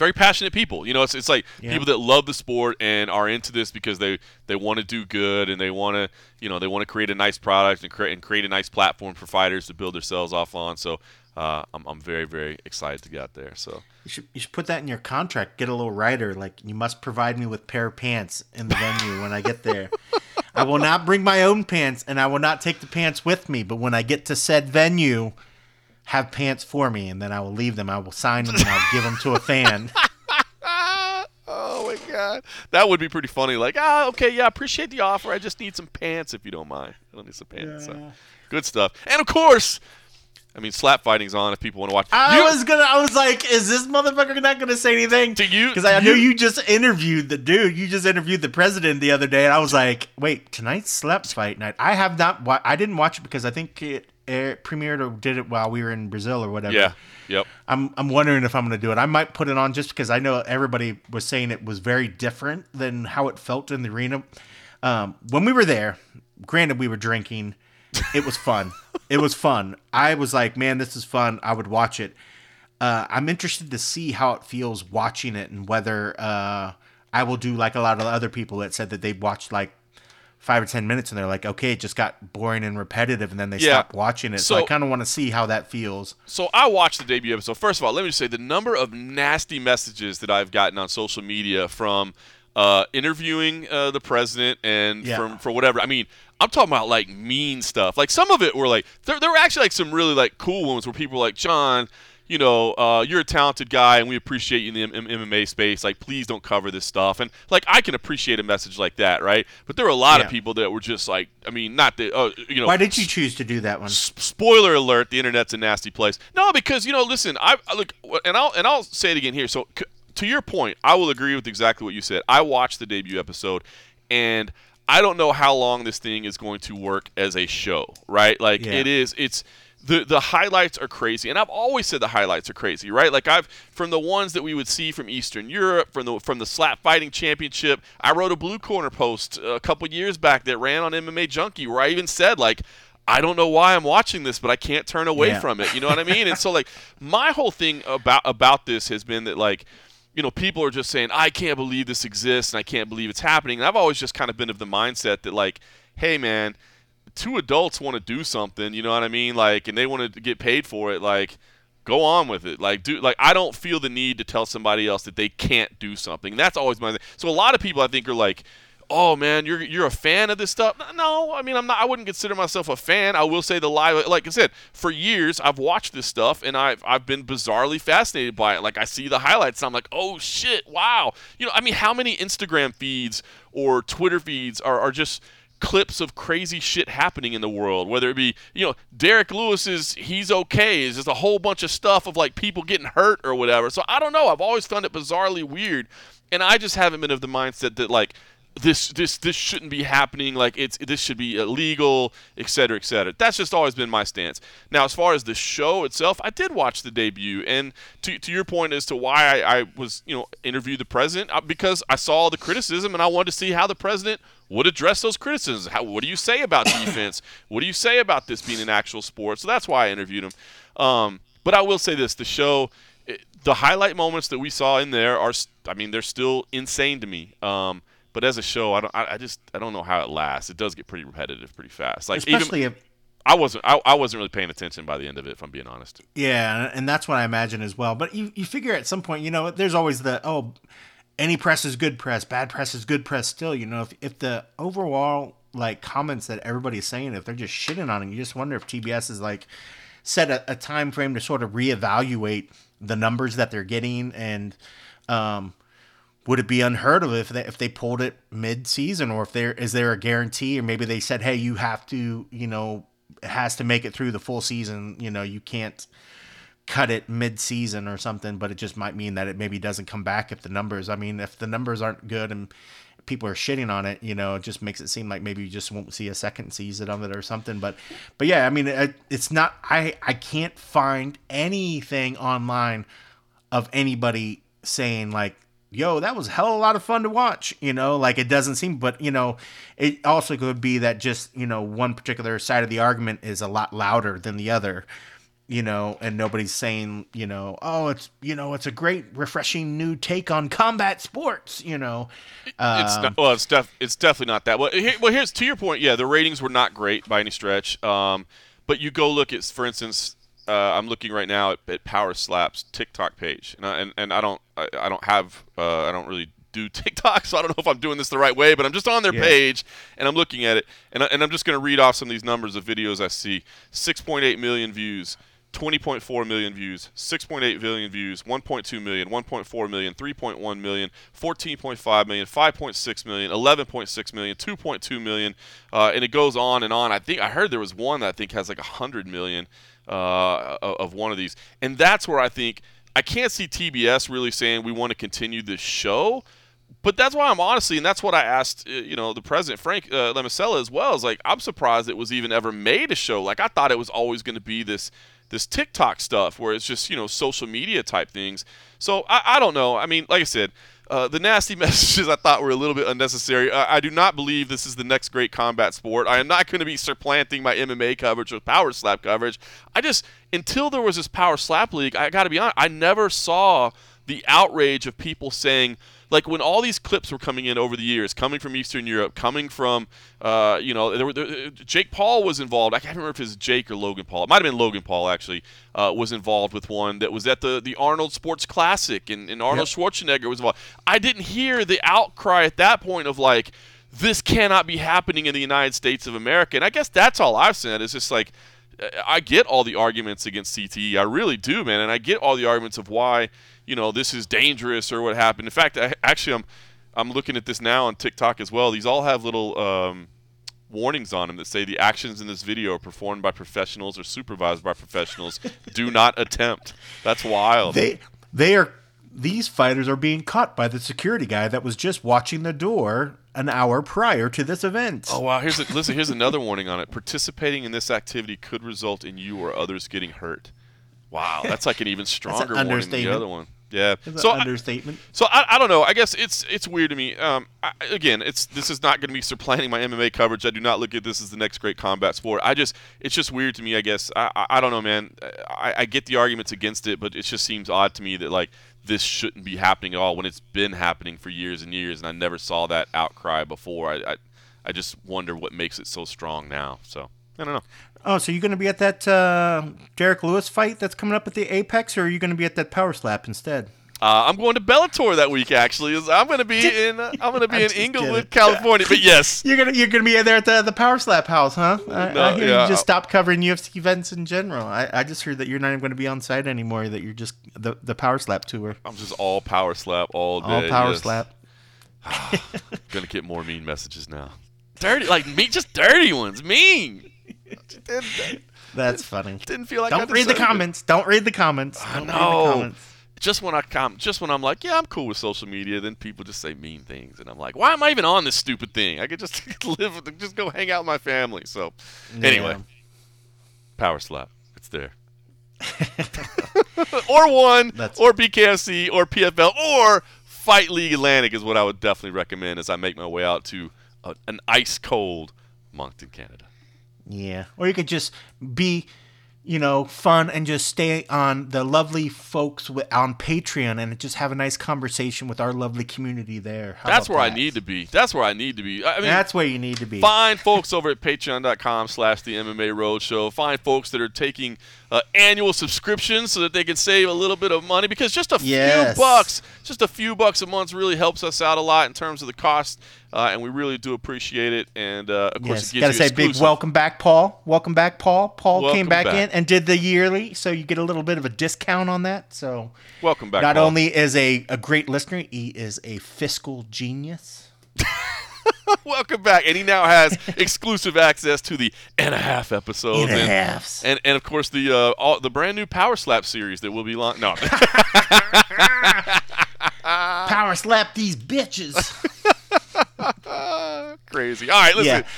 very passionate people. You know, it's, it's like yeah. people that love the sport and are into this because they, they want to do good and they want to, you know, they want to create a nice product and create, and create a nice platform for fighters to build themselves off on. So uh, I'm, I'm very, very excited to get out there. So you should, you should put that in your contract. Get a little writer. Like you must provide me with pair of pants in the venue when I get there. I will not bring my own pants and I will not take the pants with me. But when I get to said venue, have pants for me, and then I will leave them. I will sign them and I'll give them to a fan. oh my god, that would be pretty funny. Like, ah, okay, yeah, appreciate the offer. I just need some pants if you don't mind. I don't need some pants. Yeah. So. Good stuff. And of course, I mean, slap fighting's on if people want to watch. I you, was gonna. I was like, is this motherfucker not gonna say anything to you? Because I you, know you just interviewed the dude. You just interviewed the president the other day, and I was like, wait, tonight's slap fight night. I have not. Wa- I didn't watch it because I think it air, premiered or did it while we were in Brazil or whatever. Yeah. Yep. I'm I'm wondering if I'm going to do it. I might put it on just because I know everybody was saying it was very different than how it felt in the arena. Um, when we were there, granted we were drinking, it was fun. it was fun. I was like, man, this is fun. I would watch it. Uh, I'm interested to see how it feels watching it and whether uh, I will do like a lot of other people that said that they watched like five or ten minutes and they're like, okay, it just got boring and repetitive, and then they yeah. stop watching it. So, so I kind of want to see how that feels. So I watched the debut episode. First of all, let me just say the number of nasty messages that I've gotten on social media from uh, interviewing uh, the president and yeah. from for whatever. I mean, I'm talking about like mean stuff. Like some of it were like there, there were actually like some really like cool ones where people were like John you know, uh, you're a talented guy and we appreciate you in the M- MMA space. Like, please don't cover this stuff. And like, I can appreciate a message like that, right? But there were a lot yeah. of people that were just like, I mean, not that, uh, you know. Why did you choose to do that one? S- spoiler alert: the internet's a nasty place. No, because you know, listen, I, look, and I'll and I'll say it again here. So, to your point, I will agree with exactly what you said. I watched the debut episode, and I don't know how long this thing is going to work as a show, right? Like, yeah. it is, it's the the highlights are crazy and i've always said the highlights are crazy right like i've from the ones that we would see from eastern europe from the from the slap fighting championship i wrote a blue corner post a couple years back that ran on mma junkie where i even said like I don't know why I'm watching this, but I can't turn away yeah. from it. You know what I mean? and so like my whole thing about about this has been that like you know, people are just saying, I can't believe this exists and I can't believe it's happening. And I've always just kind of been of the mindset that, like, hey, man, two adults want to do something, you know what I mean? Like, and they want to get paid for it. Like, go on with it. Like, do like I don't feel the need to tell somebody else that they can't do something. That's always my thing. So a lot of people I think are like, oh man, you're you're a fan of this stuff. No, I mean I'm not. I wouldn't consider myself a fan. I will say the live, like I said, for years I've watched this stuff and I've I've been bizarrely fascinated by it. Like I see the highlights, and I'm like, oh shit, wow. You know, I mean, how many Instagram feeds or Twitter feeds are are just clips of crazy shit happening in the world, whether it be, you know, Derrick Lewis is he's okay, is just a whole bunch of stuff of like people getting hurt or whatever. So I don't know. I've always found it bizarrely weird. And I just haven't been of the mindset that like this this this shouldn't be happening like it's this should be illegal et cetera et cetera that's just always been my stance now as far as the show itself i did watch the debut and to, to your point as to why I, I was you know interviewed the president uh, because i saw the criticism and i wanted to see how the president would address those criticisms. How, what do you say about defense? what do you say about this being an actual sport? So that's why I interviewed him. Um, but I will say this: the show, it, the highlight moments that we saw in there are, I mean, they're still insane to me. Um, but as a show, I don't, I, I, just, I don't know how it lasts. It does get pretty repetitive pretty fast. Like especially even, if. I wasn't. I, I wasn't really paying attention by the end of it, if I'm being honest. Yeah, and that's what I imagine as well. But you, you figure at some point, you know, there's always the oh, any press is good press, bad press is good press still, you know, if, if the overall like comments that everybody's saying, if they're just shitting on it, you just wonder if TBS is like set a, a time frame to sort of reevaluate the numbers that they're getting and um, would it be unheard of if they, if they pulled it mid season or if there is there a guarantee or maybe they said hey you have to you know it has to make it through the full season you know you can't cut it mid-season or something, but it just might mean that it maybe doesn't come back if the numbers. I mean, if the numbers aren't good and people are shitting on it, you know, it just makes it seem like maybe you just won't see a second season of it or something. But, but yeah, I mean, it, it's not. I I can't find anything online of anybody saying like yo, that was a hell of a lot of fun to watch. You know, like it doesn't seem, but you know, it also could be that just you know one particular side of the argument is a lot louder than the other. You know, and nobody's saying, you know, oh, it's you know, it's a great, refreshing new take on combat sports. You know, um, it's not, well, it's def, it's definitely not that. Well, here, well, here's to your point. Yeah, the ratings were not great by any stretch. Um, but you go look at, for instance, uh, I'm looking right now at, at, Power Slap's TikTok page, and I, and, and I don't I, I don't have uh, I don't really do TikTok, so I don't know if I'm doing this the right way, but I'm just on their yeah. page and I'm looking at it, and, I, and I'm just going to read off some of these numbers of videos I see: 6.8 million views. 20.4 million views, 6.8 million views, 1.2 million, 1.4 million, 3.1 million, 14.5 million, 5.6 million, 11.6 million, 2.2 million, uh, and it goes on and on. I think I heard there was one that I think has like 100 million uh, of one of these. And that's where I think I can't see TBS really saying we want to continue this show. But that's why I'm honestly, and that's what I asked, uh, you know, the president Frank uh, Lemusella as well. Is like I'm surprised it was even ever made a show. Like I thought it was always going to be this this TikTok stuff where it's just you know social media type things. So I, I don't know. I mean, like I said, uh, the nasty messages I thought were a little bit unnecessary. Uh, I do not believe this is the next great combat sport. I am not going to be supplanting my MMA coverage with power slap coverage. I just until there was this power slap league, I got to be honest, I never saw the outrage of people saying like when all these clips were coming in over the years, coming from Eastern Europe, coming from, uh, you know, there were, there, Jake Paul was involved. I can't remember if it was Jake or Logan Paul. It might have been Logan Paul actually uh, was involved with one that was at the the Arnold Sports Classic, and, and Arnold yep. Schwarzenegger was involved. I didn't hear the outcry at that point of like, this cannot be happening in the United States of America. And I guess that's all I've said is just like. I get all the arguments against CTE. I really do, man, and I get all the arguments of why you know this is dangerous or what happened. In fact, I, actually, I'm I'm looking at this now on TikTok as well. These all have little um, warnings on them that say the actions in this video are performed by professionals or supervised by professionals. Do not attempt. That's wild. They they are these fighters are being caught by the security guy that was just watching the door an hour prior to this event. Oh wow! Here's a, listen. Here's another warning on it. Participating in this activity could result in you or others getting hurt. Wow, that's like an even stronger an warning than the other one. Yeah. so understatement. I, so I, I don't know. I guess it's it's weird to me. Um, I, again, it's this is not going to be supplanting my MMA coverage. I do not look at this as the next great combat sport. I just it's just weird to me. I guess I I, I don't know, man. I, I get the arguments against it, but it just seems odd to me that like this shouldn't be happening at all when it's been happening for years and years, and I never saw that outcry before. I I, I just wonder what makes it so strong now. So I don't know. Oh, so you're going to be at that uh, Derrick Lewis fight that's coming up at the Apex, or are you going to be at that Power Slap instead? Uh, I'm going to Bellator that week. Actually, I'm going to be in uh, I'm going to be in Inglewood, California. But yes, you're gonna you're gonna be there at the, the Power Slap House, huh? I, no, I hear yeah. you just stopped covering UFC events in general. I, I just heard that you're not even going to be on site anymore. That you're just the the Power Slap tour. I'm just all Power Slap all day. All Power yes. Slap. gonna get more mean messages now. Dirty, like me, just dirty ones. Mean. That's funny. Didn't feel like. Don't read the comments. Don't read the comments. I Don't know. Just when I com- just when I'm like, yeah, I'm cool with social media, then people just say mean things, and I'm like, why am I even on this stupid thing? I could just live, with, just go hang out with my family. So, yeah. anyway, power slap, it's there. or one, That's... or BKFC, or PFL, or Fight League Atlantic is what I would definitely recommend as I make my way out to a, an ice cold Moncton, Canada. Yeah. Or you could just be you know, fun and just stay on the lovely folks on Patreon and just have a nice conversation with our lovely community there. How That's where that? I need to be. That's where I need to be. I mean, That's where you need to be. Find folks over at patreon.com slash the MMA Roadshow. Find folks that are taking uh, annual subscriptions so that they can save a little bit of money because just a yes. few bucks, just a few bucks a month really helps us out a lot in terms of the cost uh, and we really do appreciate it. And uh, of course, yes. it Gotta say big welcome back, Paul. Welcome back, Paul. Paul welcome came back, back, in and did the yearly, so you get a little bit of a discount on that. So welcome back. Not Paul. only is a, a great listener, he is a fiscal genius. welcome back, and he now has exclusive access to the and a half episodes, and, and, and, and of course the uh, all, the brand new Power Slap series that will be launched. No, Power Slap these bitches. Crazy. All right, listen. Yeah.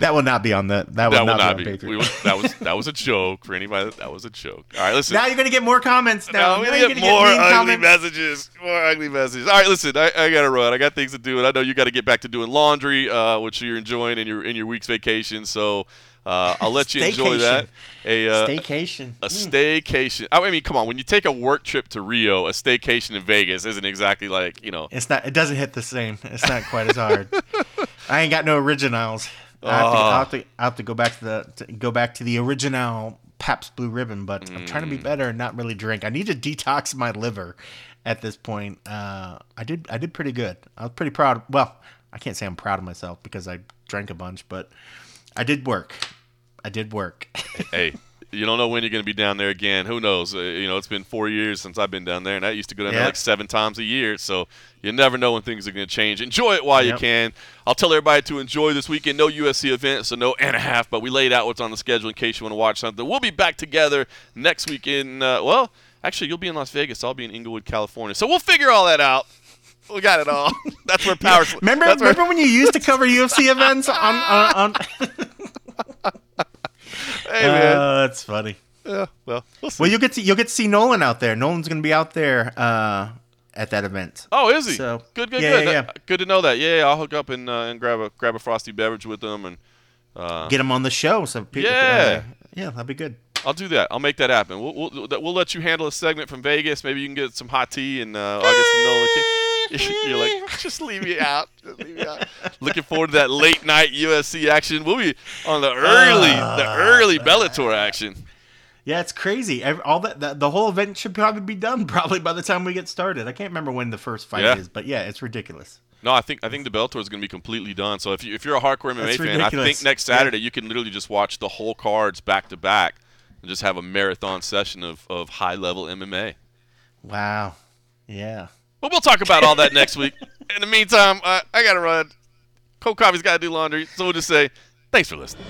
That will not be on the. That, will that will not, not be. be. on Patreon. We will, that was that was a joke for anybody. That was a joke. All right, listen. now you're gonna get more comments. Now, No, we're gonna get more mean ugly comments. messages. More ugly messages. All right, listen. I, I gotta run. I got things to do, and I know you got to get back to doing laundry, uh, which you're enjoying in your in your week's vacation. So uh, I'll let you enjoy that. A uh, Staycation. a staycation. I mean, come on. When you take a work trip to Rio, a staycation in Vegas isn't exactly like you know. It's not. It doesn't hit the same. It's not quite as hard. I ain't got no originals. I have, to. I, have to, I have to go back to the to go back to the original Pabst Blue Ribbon, but I'm trying to Mm. be better and not really drink. I need to detox my liver at this point. Uh, I did I did pretty good. I was pretty proud. Well, I can't say I'm proud of myself because I drank a bunch, but I did work. I did work. hey, you don't know when you're going to be down there again. Who knows? Uh, you know, it's been four years since I've been down there, and I used to go down there like seven times a year. So you never know when things are going to change. Enjoy it while you can. I'll tell everybody to enjoy this weekend. No UFC event, so no and a half, but we laid out what's on the schedule in case you want to watch something. We'll be back together next week in, uh, well, actually, you'll be in Las Vegas. I'll be in Inglewood, California. So we'll figure all that out. We got it all. That's where power. remember where- remember when you used to cover UFC events on on, on man. Uh, that's funny. yeah. Well, we'll see. Well, you'll get to you'll get to see Nolan out there. Nolan's gonna be out there uh, at that event. Oh, is he? So, good, good, yeah, good. yeah, That- yeah. Good to know that. Yeah, I'll hook up and uh, and grab a grab a frosty beverage with them, and uh, Get him on the show so people. Yeah. uh, yeah, that'd be good. I'll do that. I'll make that happen. We'll, we'll we'll let you handle a segment from Vegas. Maybe you can get some hot tea, and uh, I'll get some Nolan. You're like, just leave me out. Just leave me out. Looking forward to that late night UFC action. We'll be on the early the Ah. early Bellator action. Yeah, it's crazy. All that, that the whole event should probably be done probably by the time we get started. I can't remember when the first fight Yeah. is, but yeah, it's ridiculous. No, I think I think the Bellator is going to be completely done. So if you if you're a hardcore MMA That's fan, I think next Yeah. Saturday you can literally just watch the whole cards back to back and just have a marathon session of, of high level MMA. Wow. Yeah. But we'll talk about all that next week. In the meantime, I, I got to run. Cold Coffee's got to do laundry. So we'll just say thanks for listening.